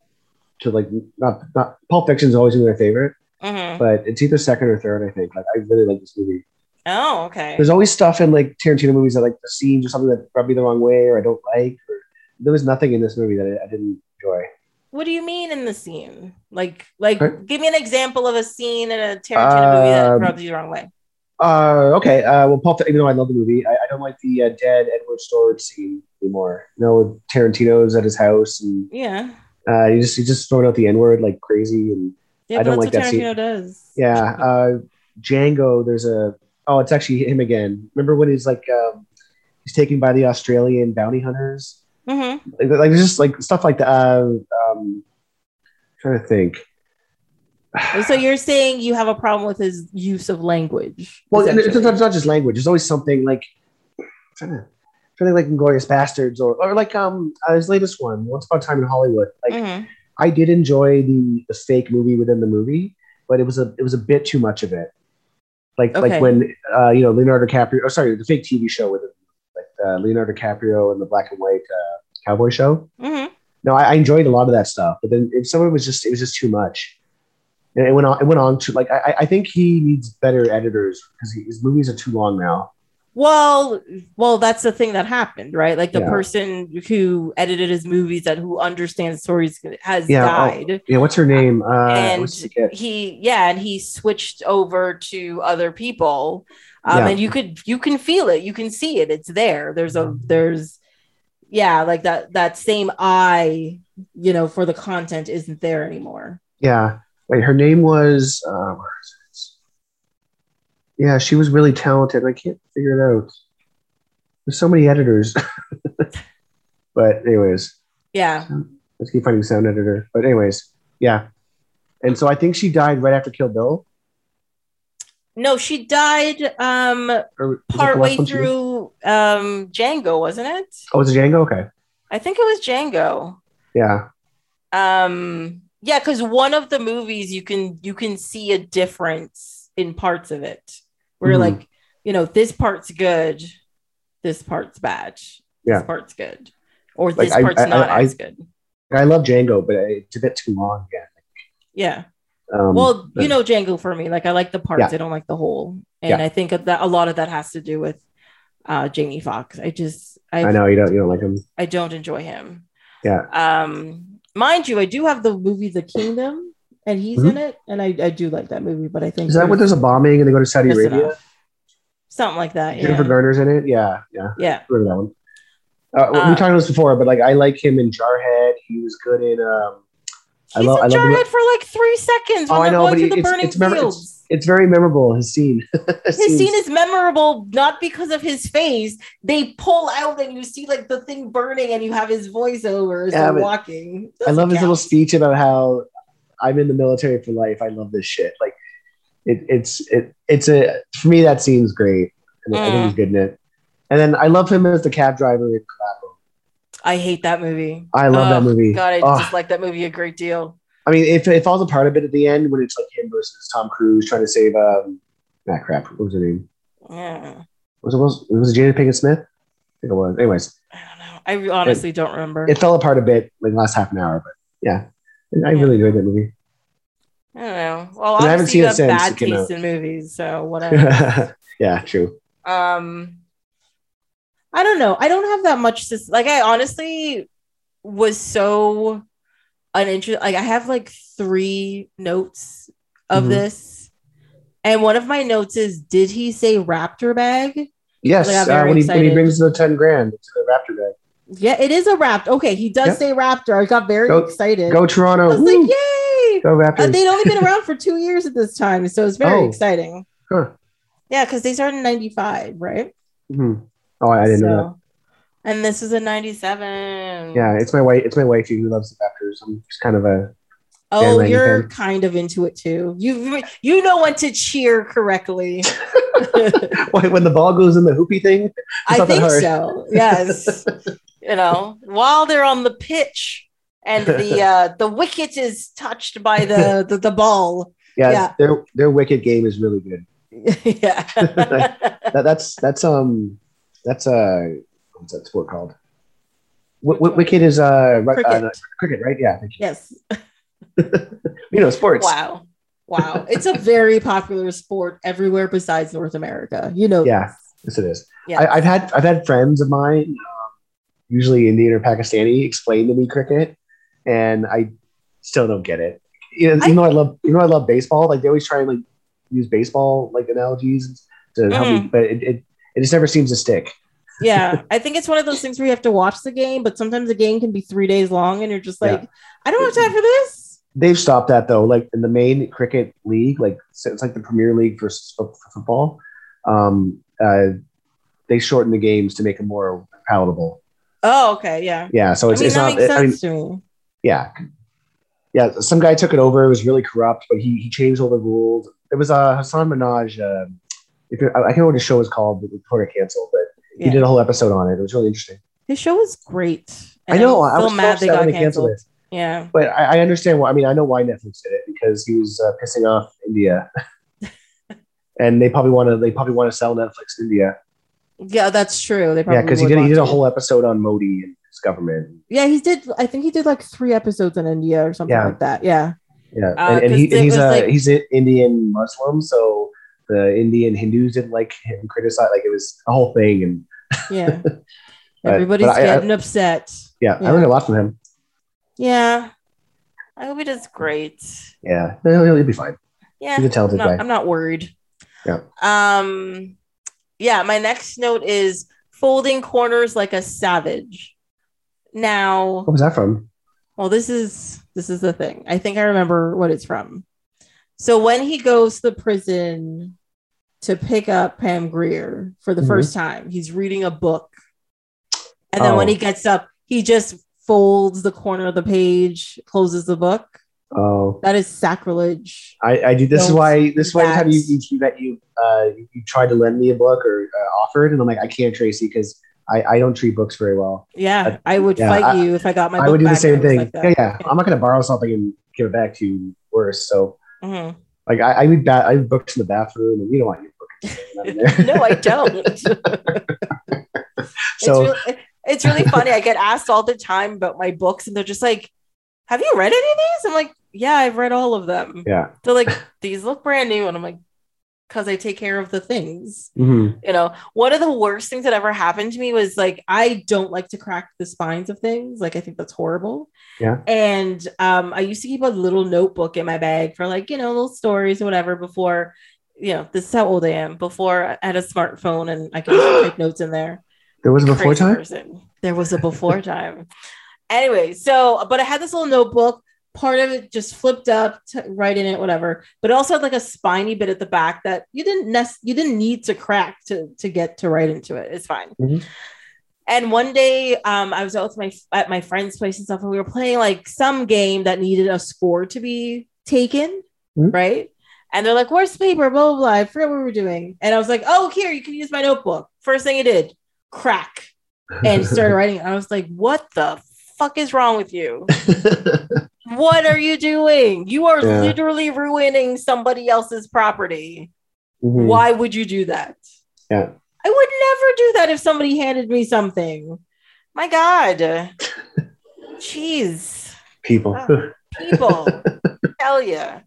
to like not not Pulp Fiction's always been my favorite, Mhm. but it's either second or third. I think. Like I really like this movie. Oh, okay. There's always stuff in like Tarantino movies that like the scenes or something that rubbed me the wrong way or I don't like. Or there was nothing in this movie that I, I didn't enjoy. What do you mean in the scene? Like, like, Right. give me an example of a scene in a Tarantino movie that Um, rubs you the wrong way. Uh, okay. Uh, well, Pulp. Even though I love the movie, I, I don't like the uh, dead Edward storage scene anymore. You know, Tarantino's at his house and Yeah, uh, he just he just throwing out the N word like crazy and yeah, I don't like that scene. Does. yeah. Uh, Django. There's a oh, it's actually him again. Remember when he's like um, he's taken by the Australian bounty hunters? Mm-hmm. Like, like there's just like stuff like that. Uh, um, trying to think. So you're saying you have a problem with his use of language? Well, it's, it's not just language. There's always something like trying to trying like Inglourious Basterds or or like um uh, his latest one, Once Upon a Time in Hollywood. Like Mhm. I did enjoy the the fake movie within the movie, but it was a it was a bit too much of it. Like Okay. like when uh, you know Leonardo DiCaprio. Oh, sorry, the fake TV show with like uh, Leonardo DiCaprio and the black and white uh, cowboy show. Mhm. No, I, I enjoyed a lot of that stuff, but then if some of it was just it was just too much. And it went on. It went on to like I, I think he needs better editors because his movies are too long now. Well, well, that's the thing that happened, right? Like the Yeah. person who edited his movies that who understands stories has Yeah, oh, died. Yeah, what's her name? Uh, and what's the kid? he yeah and he switched over to other people um Yeah. and you could you can feel it you can see it it's there there's a there's yeah, like that that same eye, you know, for the content isn't there anymore. Yeah. Wait, her name was. Uh, where is it? Yeah, she was really talented. I can't figure it out. There's so many editors. but anyways, Yeah. let's keep finding sound editor. But anyways, yeah. And so I think she died right after Kill Bill. No, she died um Or was it the partway last one she did? through um Django, wasn't it? Oh, was it Django? Okay. I think it was Django. Yeah. Um yeah, because one of the movies you can you can see a difference in parts of it. Where Mhm. like, you know, this part's good, this part's bad. Yeah. This part's good. Or Like, this I- part's I- not I- as good. I love Django, but it's a bit too long again. Yeah. Um, well, but- you know Django for me. Like I like the parts, Yeah. I don't like the whole. And Yeah. I think that a lot of that has to do with uh Jamie Foxx. I just I I know you don't you don't like him. I don't enjoy him. Yeah. Um, mind you, I do have the movie The Kingdom, and he's Mhm. in it, and I, I do like that movie. But I think Is that when there's a bombing and they go to Saudi Arabia? something like that. Jennifer Yeah, Garner's in it. Yeah, yeah. yeah. remember that one. Uh, we Uh, talked about this before, but like I like him in Jarhead. He was good in. Um, I He's love. in I love. the- Jarhead for like three seconds when Oh, I they're know, going but through the it's- burning it's. It's very memorable. His scene. His scene is memorable not because of his face. They pull out and you see like the thing burning, and you have his voiceover as Yeah, but walking. I love his little speech about how I'm in the military for life. I love this shit. Like it, it's it, it's a for me that seems great. And I think Mm. he's good in it. And then I love him as the cab driver in Collateral. I hate that movie. I love that Oh, movie. God, I Oh. just like that movie a great deal. I mean, if it falls apart a bit at the end when it's like him versus Tom Cruise trying to save um, ah crap. What was her name? Yeah, Was it was, was it Jada Pinkett Smith? I think it was. Anyways, I don't know. I honestly don't remember. it fell apart a bit like the last half an hour, but yeah, I Yeah. really enjoyed that movie. I don't know. Well, And I haven't seen you it have since bad taste in movies, so whatever. yeah, true. um, I don't know. I don't have that much to like. I honestly was so uninterested. Like, I have like three notes of Mhm. this, and one of my notes is: Did he say raptor bag? Yes, Like, uh, when, he, when he brings the ten grand to the Raptor bag. Yeah, it is a raptor. Okay, he does Yep. say raptor. I got very Go- excited. Go Toronto! I was Woo! like, yay! Go Uh, Raptors! they'd only been around for two years at this time, so it's very Oh. exciting. Huh. Yeah, because they started in '95, right? Mhm. Oh, I didn't know that. And this is a '97. Yeah, it's my wife. It's my wifey who loves the Raptors. I'm just kind of a Oh, you're kind of into it too. You you know when to cheer correctly. Wait, when the ball goes in the hoopy thing. I think so. Yes. you know, while they're on the pitch and the uh the wicket is touched by the the, the ball. Yeah, Yeah. their their wicked game is really good. yeah. That, that's that's um that's uh what's that sport called? W- w- wicked is uh, ri- Cricket. uh cricket, right? Yeah, yes. you. know sports. Wow. Wow. It's a very popular sport everywhere besides North America. You know. Yeah. this. Yes, it is. Yeah. I, I've had I've had friends of mine, um, usually Indian or Pakistani, explain to me cricket, and I still don't get it. You know, I- even though I love, you know, I love baseball. Like they always try and like use baseball like analogies to help Mm. me, but it, it it just never seems to stick. yeah. I think it's one of those things where you have to watch the game, but sometimes the game can be three days long and you're just like, Yeah. I don't have time for this. They've stopped that though. Like in the main cricket league, like so it's like the Premier League for, for football. Um, uh, they shorten the games to make them more palatable. Oh, okay. Yeah. Yeah, so I it's, mean, it's that not. makes I mean, to me. yeah yeah some guy took it over it was really corrupt but he, he changed all the rules it was uh hasan minhaj um if you're, i I can't remember what the show was called but before it canceled but he did a whole episode on it it was really interesting His show was great. i know I'm so was so mad they got canceled canceled. Yeah. but I, I understand why i mean i know why netflix did it because he was uh, pissing off india and they probably want to they probably want to sell netflix in india Yeah, that's true. They yeah because he did he did a whole episode on modi and his government Yeah, he did. I think he did like three episodes in India or something Yeah. like that. Yeah. Yeah, Uh, and, and 'cause he, and he's a like- he's an Indian Muslim, so the Indian Hindus didn't like him criticize. Like it was a whole thing, and Yeah. But- Everybody's but I- I- getting upset. yeah, Yeah. I learned a lot from him. Yeah. I hope he does great. Yeah, he'll, he'll be fine. Yeah. He's a talented I'm not, guy. I'm not worried. Yeah. Um yeah, my next note is folding corners like a savage. Now, What was that from? well, this is this is the thing. I think I remember what it's from. So when he goes to the prison to pick up Pam Grier for the Mhm. first time, he's reading a book. And then when Oh. he gets up, he just folds the corner of the page, closes the book. Oh, That is sacrilege. I, I do. This is Don't why. This is why every time you that. you that you uh you, you tried to lend me a book or uh, offered, and I'm like, I can't, Tracy, because I I don't treat books very well. Yeah, I would Yeah, fight I- you if I got my I book would do the same and it was thing. like that. yeah, yeah. I'm not gonna borrow something and give it back to you worse. So Mhm. like I I leave ba- I leave books in the bathroom, and you don't want your book. no, I don't. so it's, really, it's really funny. I get asked all the time about my books, and they're just like, "Have you read any of these?" I'm like, "Yeah, I've read all of them." yeah. They're like, "These look brand new," and I'm like, "Cause I take care of the things." Mhm. You know, one of the worst things that ever happened to me was like, I don't like to crack the spines of things. Like, I think that's horrible. Yeah. And um, I used to keep a little notebook in my bag for like, you know, little stories or whatever before, you know, this is how old I am before I had a smartphone and I could just type notes in there. There was a before time. person. There was a before time. Anyway, so but I had this little notebook. Part of it just flipped up, to write in it, whatever. But it also had like a spiny bit at the back that you didn't nec- you didn't need to crack to to get to write into it. It's fine. Mhm. And one day, um, I was out with my at my friend's place and stuff, and we were playing like some game that needed a score to be taken, Mhm. right? And they're like, "Where's the paper?" Blah blah blah. I forget what we were doing, and I was like, "Oh, here, you can use my notebook." First thing I did, crack and started writing. I was like, what the fuck is wrong with you? What are you doing? You are Yeah. literally ruining somebody else's property. Mhm. Why would you do that? Yeah. I would never do that if somebody handed me something. My God. Jeez. People. Ah. People. Tell ya.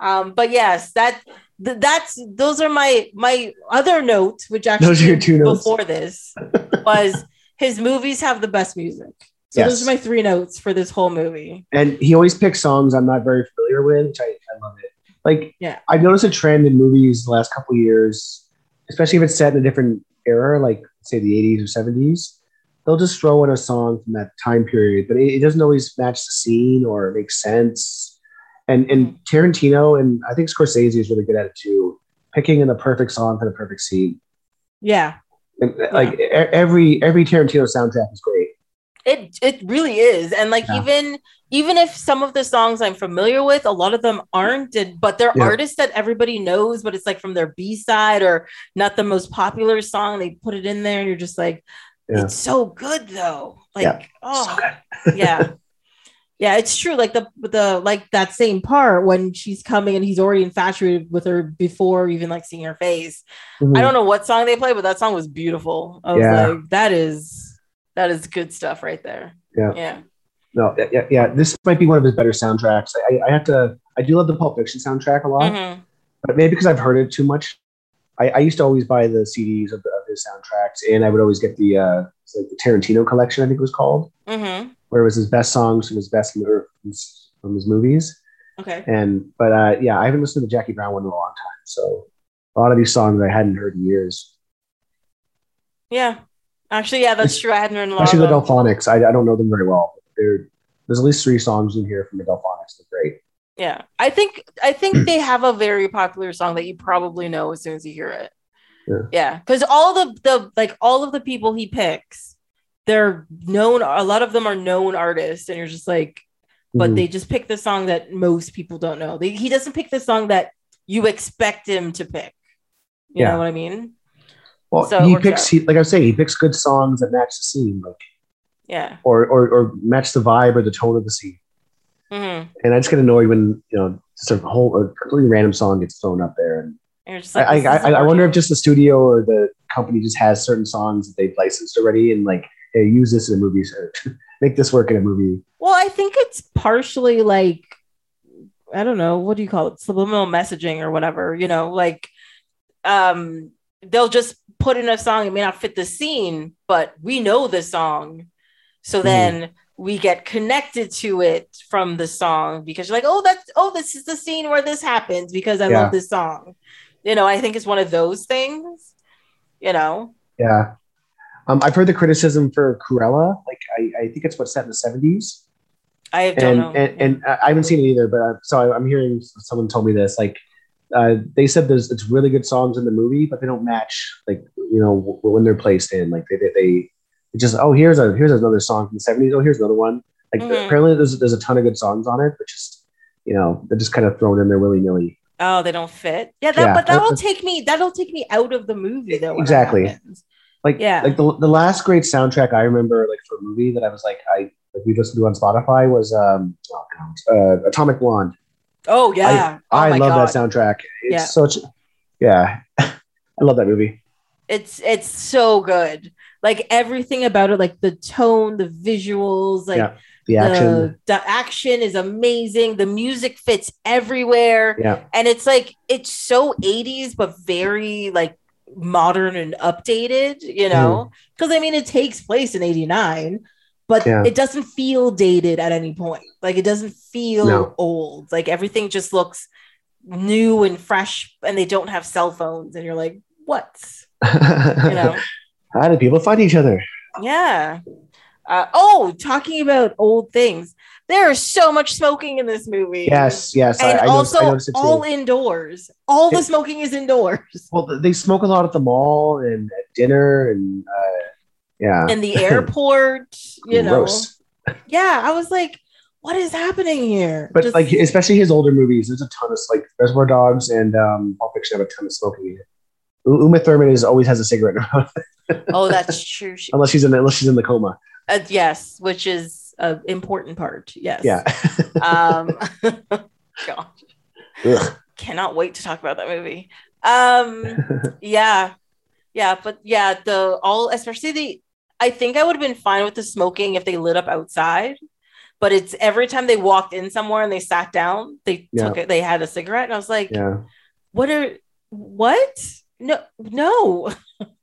Um, but yes, that th- that's those are my my other notes, which actually Those are your two notes. before this was his movies have the best music. So Yes. those are my three notes for this whole movie. and he always picks songs I'm not very familiar with, which I, I love it. Like, Yeah. I've noticed a trend in movies the last couple of years, especially if it's set in a different era, like say the 80s or 70s. They'll just throw in a song from that time period, but it, it doesn't always match the scene or make sense. And and mm-hmm. Tarantino and I think Scorsese is really good at it too, picking in the perfect song for the perfect scene. Yeah. And, uh, Like e- every every Tarantino soundtrack is great. It it really is. And like Yeah. even even if some of the songs I'm familiar with, a lot of them aren't, and, but they're Yeah. artists that everybody knows, but it's like from their B-side or not the most popular song. They put it in there and you're just like, Yeah. it's so good though. Like, oh So yeah yeah it's true like the the like that same part when she's coming and he's already infatuated with her before even like seeing her face Mhm. i don't know what song they played but that song was beautiful i was Yeah. like that is that is good stuff right there Yeah. yeah No, yeah, yeah. This might be one of his better soundtracks. I, I have to. I do love the Pulp Fiction soundtrack a lot, Mhm. but maybe because I've heard it too much. I, I used to always buy the CDs of, the, of his soundtracks, and I would always get the uh, like the Tarantino collection. I think it was called, Mhm. Where it was his best songs from his best from his, movies. okay And but uh, yeah, I haven't listened to the Jackie Brown one in a long time, so a lot of these songs I hadn't heard in years. yeah actually yeah that's true i hadn't heard a lot Actually, the. Delfonics. I, I don't know them very well. They're, there's at least three songs in here from the Delfonics. They're great. yeah i think i think they have a very popular song that you probably know as soon as you hear it Yeah. yeah because all the the like all of the people he picks they're known a lot of them are known artists and you're just like but Mhm. they just pick the song that most people don't know they, he doesn't pick the song that you expect him to pick you Yeah. know what i mean Well, So he picks, he, like I was saying, he picks good songs that match the scene, like yeah or, or or match the vibe or the tone of the scene. Mhm. And I just get annoyed when you know just a whole a completely random song gets thrown up there. And And I, I, I, I wonder if just the studio or the company just has certain songs that they've licensed already, and like, hey, use this in a movie, or make this work in a movie. Well, I think it's partially like I don't know, what do you call it? Subliminal messaging or whatever, you know, like um they'll just put in a song, it may not fit the scene, but we know the song. So Mhm. then we get connected to it from the song because you're like, oh, that's oh, this is the scene where this happens because I Yeah. love this song. You know, I think it's one of those things, you know. Yeah. Um, I've heard the criticism for Cruella. Like, I, I think it's what's set in the seventies, I and, know. and and I haven't seen it either. But uh, so I, I'm hearing someone told me this. Like, uh, they said there's it's really good songs in the movie, but they don't match like you know w- when they're placed in. Like they they, they just oh here's a here's another song from the seventies. Oh here's another one. Like Mhm. apparently there's there's a ton of good songs on it, but just you know they're just kind of thrown in there willy nilly. oh, they don't fit. Yeah, that Yeah, but that'll that- take me that'll take me out of the movie though. Exactly. Like Yeah. like the, the last great soundtrack I remember like for a movie that I was like I like we listened to on Spotify was um oh God, uh, Atomic Blonde. Oh yeah. oh I love God. that soundtrack. It's Yeah. such yeah. I love that movie. It's it's so good. Like everything about it, like the tone, the visuals, like Yeah, The action. The, the action is amazing. The music fits everywhere. yeah. And it's like it's so 80s, but very like modern and updated, you know? Because I mean it takes place in 89, but Yeah. it doesn't feel dated at any point. Like it doesn't feel No. old. Like everything just looks new and fresh, and they don't have cell phones, and you're like, what? You know? How do people find each other? Yeah. Uh, oh, talking about old things. There is so much smoking in this movie. Yes, yes. And I, I noticed, also I noticed it too. all indoors. All the smoking is indoors. well, they smoke a lot at the mall and at dinner and uh, yeah. In the airport, you know. Yeah, I was like, what is happening here? But Just- like especially his older movies, there's a ton of like Reservoir Dogs and um, Pulp Fiction have a ton of smoking in it. Uma Thurman is always has a cigarette in her mouth, oh, that's true. She- unless she's in unless she's in the coma. uh, yes, which is an important part. Yes. Yeah. Um, God, Ugh. cannot wait to talk about that movie. Um, yeah yeah but yeah the all especially the i think i would have been fine with the smoking if they lit up outside but it's every time they walked in somewhere and they sat down they Yeah. took it they had a cigarette and i was like yeah. what are what no no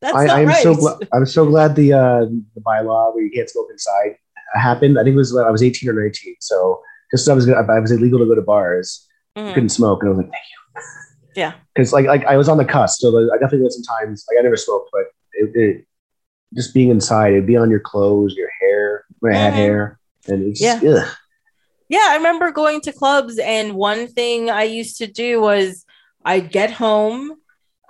that's I, not I'm right so glad. I'm so glad the uh, the bylaw where you can't smoke inside happened. I think it was when I was 18 or 19. So just I was I was illegal to go to bars. Mhm. couldn't smoke, and I was like, thank you. Yeah. Because like like I was on the cusp, so I definitely did some times. Like I never smoked, but it, it just being inside, it'd be on your clothes, your hair. When I had Mhm. hair, and it's Yeah. ugh. Yeah, I remember going to clubs, and one thing I used to do was I'd get home,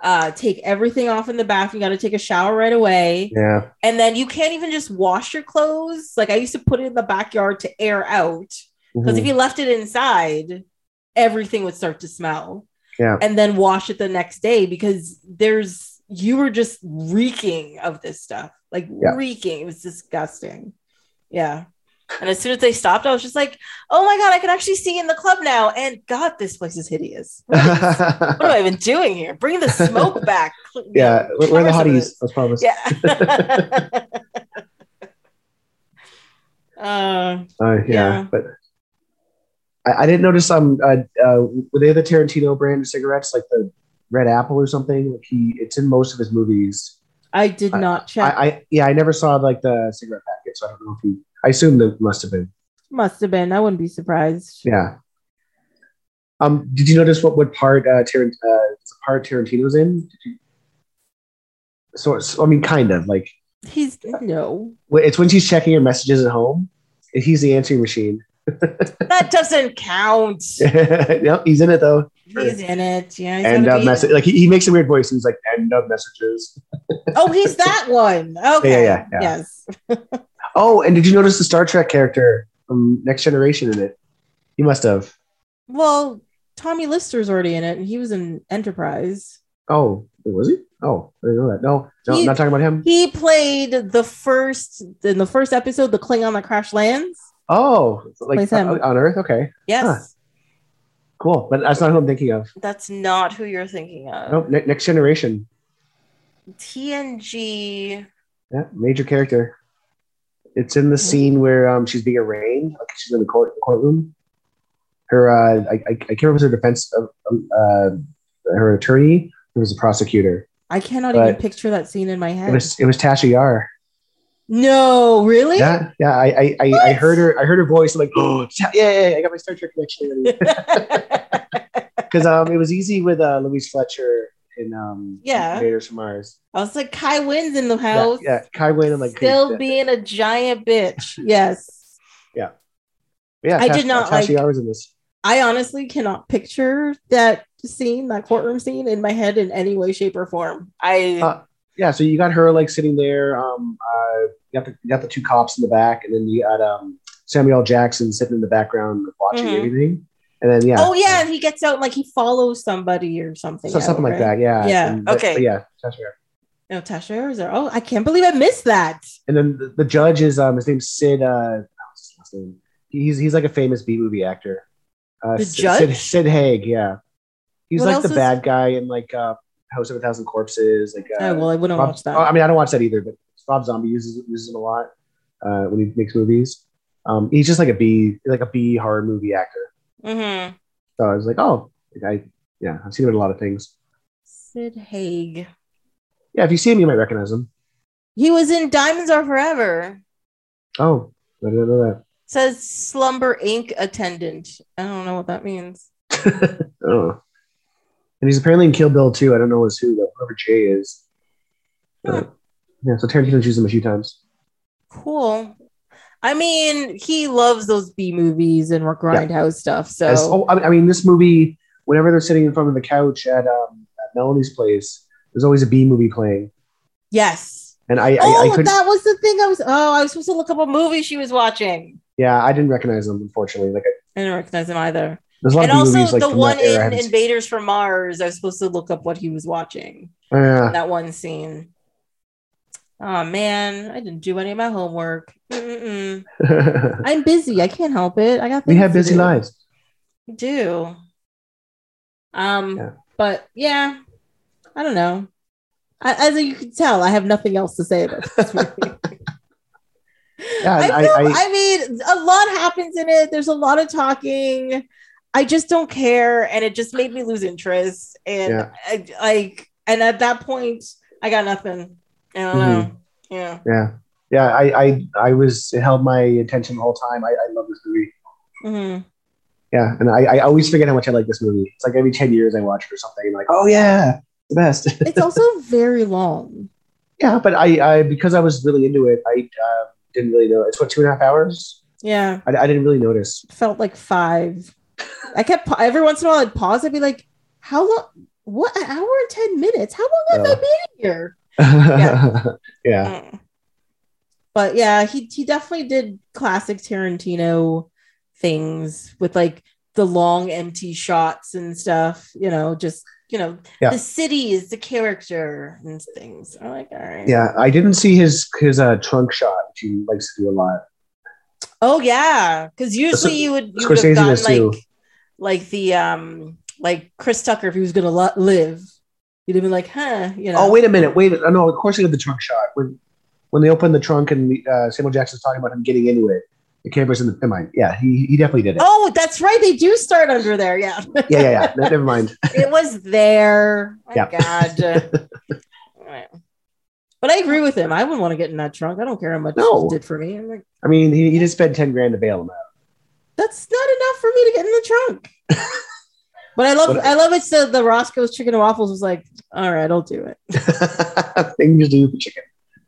uh, take everything off in the bath. You got to take a shower right away. yeah, And then you can't even just wash your clothes. Like I used to put it in the backyard to air out because Mhm. if you left it inside, everything would start to smell. Yeah. And then wash it the next day because there's, you were just reeking of this stuff, like Yeah. reeking. It was disgusting. Yeah. And as soon as they stopped, I was just like, oh my God, I can actually see in the club now. And God, this place is hideous. What, is- what am I even doing here? Bring the smoke back. yeah, we're, we're the Cover some of hotties. Let's promise. Yeah. uh, Uh, yeah, Yeah. but I, I didn't notice. Um, uh, uh, were they the Tarantino brand of cigarettes, like the Red Apple or something? Like he, it's in most of his movies. I did not I, check. I yeah, I never saw like the cigarette packet, so I don't know if he. I assume there must have been. Must have been. I wouldn't be surprised. Yeah. Um, did you notice what what part uh, Tarant- uh part Tarantino's in? You... So, so I mean, kind of like He's no. it's when she's checking her messages at home. and He's the answering machine. That doesn't count. no, he's in it though. He's in it. Yeah. he's End gotta of message. Like he, he makes a weird voice. He's like end of messages. Oh, he's that one. Okay. yeah, yeah. Yes. Oh, and did you notice the Star Trek character from Next Generation in it? He must have. Well, Tommy Lister's already in it, and he was in Enterprise. Oh, was he? Oh, I didn't know that. No, no, He- not talking about him. He played the first in the first episode, the Klingon that crash lands. Oh, like uh, on Earth. Okay, Yes. Huh. cool. But that's not who I'm thinking of. That's not who you're thinking of. No, ne- Next Generation. TNG. Yeah, major character. It's in the scene where um, she's being arraigned, like she's in the court courtroom. Her, uh, I, I, I can't remember it was her defense, of, um, uh, her attorney. It was a prosecutor. I cannot even picture that scene in my head. It was it was Tasha Yar. no, really? Yeah, yeah. I I, I, I heard her. I heard her voice. I'm like, oh, yeah, yeah, yeah, I got my Star Trek connection. Because um, it was easy with uh, Louise Fletcher in um Yeah. Invaders from Mars. I was like, Kai Winn's in the house. yeah, Kai Winn and like Still yeah, being a giant bitch. Yes. yeah. Yeah. I Tash- did not Tasha like- Yar's in this. I honestly cannot picture that scene, that courtroom scene in my head in any way, shape, or form. I Uh, yeah, so you got her like sitting there. Um, uh, you got the you got the two cops in the back, and then you got um Samuel Jackson sitting in the background watching Mhm. everything. And then yeah, Oh yeah, and he gets out and, like he follows somebody or something. so out, something like that. Yeah, Yeah, And okay. but yeah, Tasha. No, Tasha there. Oh, I can't believe I missed that. And then the, the judge is um his name's Sid. Uh, his last name? He's he's like a famous B movie actor. Uh, The Sid, judge? Sid, Sid Haig. Yeah, he's What like the was- bad guy in like uh, House of a Thousand Corpses. Like uh, oh well, I wouldn't Rob- watch that. oh, I mean, I don't watch that either, but Rob Zombie uses uses him a lot uh, when he makes movies. Um, he's just like a B, like a B horror movie actor. Mm-hmm. So I was like, oh, I, yeah, I've seen him in a lot of things. Sid Haig. Yeah, if you see him, you might recognize him. He was in Diamonds Are Forever. Oh, I didn't know that. says Slumber Inc. attendant. I don't know what that means. oh, and he's apparently in Kill Bill too. I don't know who's who, though, whoever Jay is. Uh, yeah, so Tarantino's used him a few times. Cool. I mean, he loves those B movies and grindhouse stuff. So As- oh, I I mean, this movie, whenever they're sitting in front of the couch at, um, at Melanie's place, there's always a B movie playing, yes. and I, I, oh, I could, that was the thing. I was. Oh, I was supposed to look up a movie she was watching. yeah, I didn't recognize them unfortunately. Like, I didn't recognize him either. there's a lot And also movies like the one. I in. Invaders from Mars. I was supposed to look up what he was watching. Yeah. That one scene. Oh man, I didn't do any of my homework. I'm busy. I can't help it. I got. we have busy do. lives. We do. Um, Yeah. but yeah, I don't know. I, as you can tell, I have nothing else to say about this movie. Yeah, I, I- know, I- I mean, a lot happens in it. There's a lot of talking. I just don't care, and it just made me lose interest. And Yeah. I, like, and at that point, I got nothing. I don't Mm-hmm. know. Yeah. Yeah, yeah. I, I, I was it held my attention the whole time. I, I love this movie. Mhm. Yeah, and I, I always forget how much I like this movie. It's like every ten years I watch it or something. And like, oh yeah, the best. It's also very long. yeah, but I, I because I was really into it, I uh, didn't really know. It's what two and a half hours. Yeah. I, I didn't really notice. felt like five. I kept pa- every once in a while I'd pause. I'd be like, "How long? What? An hour and ten minutes? How long have I Oh. been here?" yeah, Mm. But yeah, he he definitely did classic Tarantino things with like the long empty shots and stuff. You know, just you know, Yeah. the city is the character and things. I'm like, all right. yeah. I didn't see his his uh, trunk shot, which he likes to do a lot. Oh yeah, because usually you would you would Scorsese have gotten does too. like like the um like Chris Tucker if he was gonna live, he'd have been like, huh, you know. Oh wait a minute, wait. a- No, of course he did the trunk shot when when they opened the trunk and uh, Samuel Jackson's talking about him getting into it. The camera's in the. Never mind. Yeah, he he definitely did it. Oh, that's right. They do start under there. Yeah, Yeah, yeah, yeah. Never mind. it was there. My Yeah. God. But I agree with him. I wouldn't want to get in that trunk. I don't care how much No. he did for me. Like, I mean, he, he just spent ten grand to bail him out. that's not enough for me to get in the trunk. but I love, What- I love it. So the Roscoe's chicken and waffles was like, all right, I'll do it. Things to do chicken.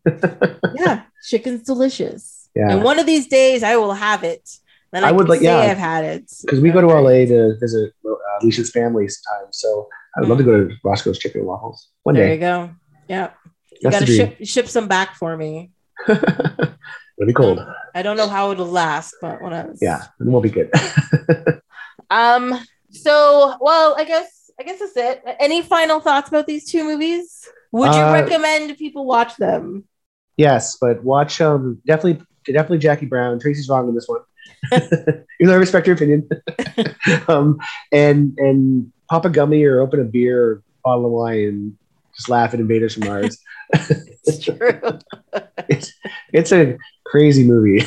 yeah, chicken's delicious. Yeah. And one of these days I will have it. Then I, I would like- say yeah. I've had it. Because we go to LA to visit uh, Alicia's family sometimes, so I would love to go to Roscoe's Chicken and Waffles one There you day. go. Yeah. You That's gotta ship ship some back for me. It'll be cold. I don't know how it'll last, but when I was Yeah, it won't be good. Um. So, well, I guess I guess that's it. Any final thoughts about these two movies? Would you Uh, recommend people watch them? yes, but watch um definitely definitely Jackie Brown. Tracy's wrong in this one. Even though I respect your opinion. um and and pop a gummy or open a beer or bottle of wine and just laugh at Invaders from Mars. It's true. it's it's a crazy movie.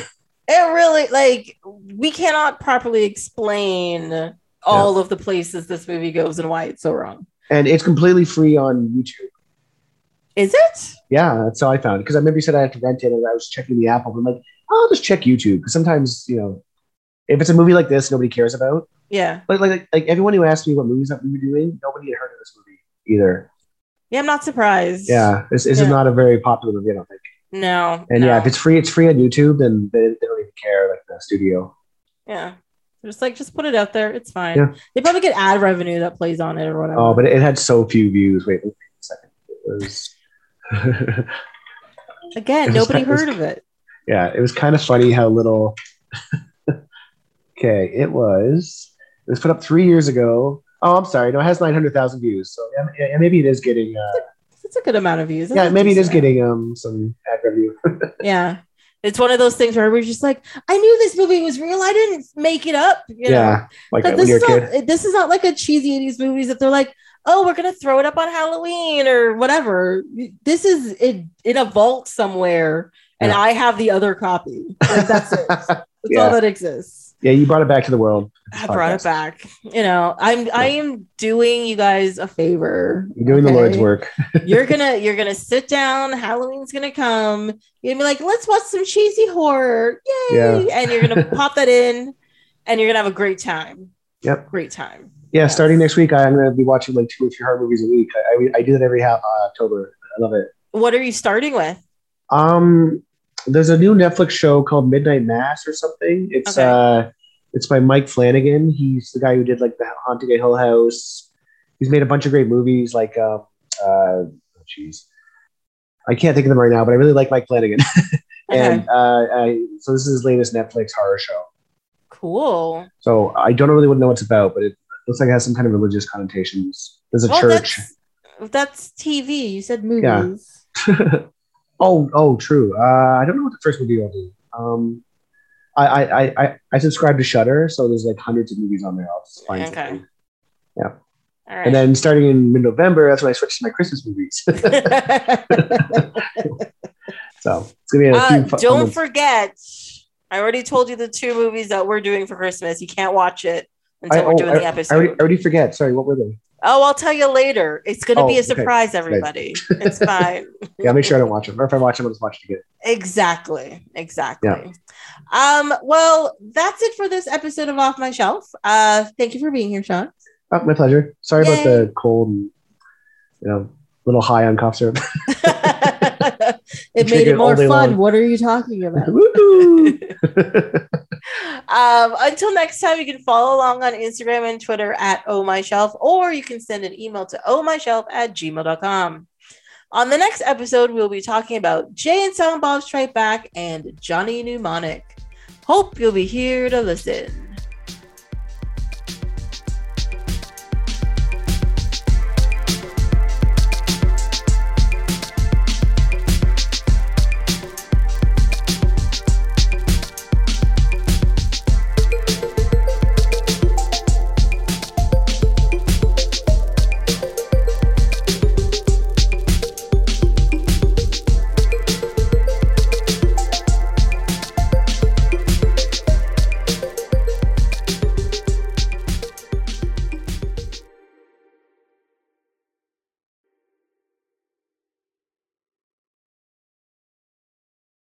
it really like we cannot properly explain all of the places this movie goes and why it's so wrong. And it's completely free on YouTube. Is it? Yeah, that's how I found it. Because I remember you said I had to rent it, and I was checking the app. I'm like, oh, I'll just check YouTube. Because sometimes, you know, if it's a movie like this, nobody cares about. Yeah. Like, like, like everyone who asked me what movies that we were doing, nobody had heard of this movie either. Yeah, I'm not surprised. Yeah, this, this Yeah. is not a very popular movie, I don't think. No. And no. yeah, if it's free, it's free on YouTube, then they, they don't even care, like the studio. yeah. Just like just put it out there. It's fine. Yeah. They probably get ad revenue that plays on it or whatever. Oh, but it, had so few views. Wait, wait a second. It was. again, it was nobody kind- it was- heard of it. yeah, it was kind of funny how little. okay, it was. It was put up three years ago. Oh, I'm sorry. No, it has 900,000 views. So yeah, yeah, maybe it is getting. Uh, It's a good amount of views. That's yeah, maybe it is getting um some ad revenue. Yeah. It's one of those things where we're just like, I knew this movie was real. I didn't make it up. You know? yeah, like 'Cause when this is not this is not like a cheesy 80s movies that they're like, oh, we're gonna throw it up on Halloween or whatever. This is in, in a vault somewhere, and Yeah. I have the other copy. Like, that's it. That's Yeah. all that exists. Yeah, you brought it back to the world. I brought it back. You know, I'm I am doing you guys a favor. You're doing the? Lord's work. you're gonna you're gonna sit down halloween's gonna come you're gonna be like let's watch some cheesy horror yay Yeah. and you're gonna pop that in and you're gonna have a great time Yep. great time Yeah, Yes. starting next week, I'm going to be watching like two or three horror movies a week. I, I, I do that every half uh, October. I love it. what are you starting with Um, there's a new Netflix show called Midnight Mass or something. It's Okay. uh, it's by Mike Flanagan. He's the guy who did like the Haunting at Hill House. He's made a bunch of great movies. Like, uh, uh, oh, jeez, I can't think of them right now, but I really like Mike Flanagan. okay and uh, I, so this is his latest Netflix horror show. cool So I don't really know what it's about, but it looks like it has some kind of religious connotations. There's a well church. that's that's tv you said movies oh, oh, true. Uh, I don't know what the first movie I'll do. Um, I, I, I, I, I subscribe to Shudder, so there's like hundreds of movies on there. I'll just find Okay. something. all right And then starting in mid-November, that's when I switch to my Christmas movies. so it's gonna be a Uh, few. don't forget i already told you the two movies that we're doing for christmas you can't watch it until I, we're oh, doing I, the I episode already, I already forget. Sorry, what were they? Oh, I'll tell you later. It's going to Oh, be a okay. surprise, everybody. It's fine. Yeah, make sure I don't watch them. Or if I watch them, I'll just watch it again. exactly. Exactly. Yeah. Um, well, that's it for this episode of Off My Shelf. Uh, thank you for being here, Sean. Oh, my pleasure. Sorry about the cold and you know, little high on cough syrup. it made it it more fun. long. What are you talking about? Um, until next time, you can follow along on Instagram and Twitter at Oh My Shelf, or you can send an email to ohmyshelf at gmail.com. On the next episode, we'll be talking about Jay and Silent Bob Strike Back and Johnny Mnemonic. Hope you'll be here to listen.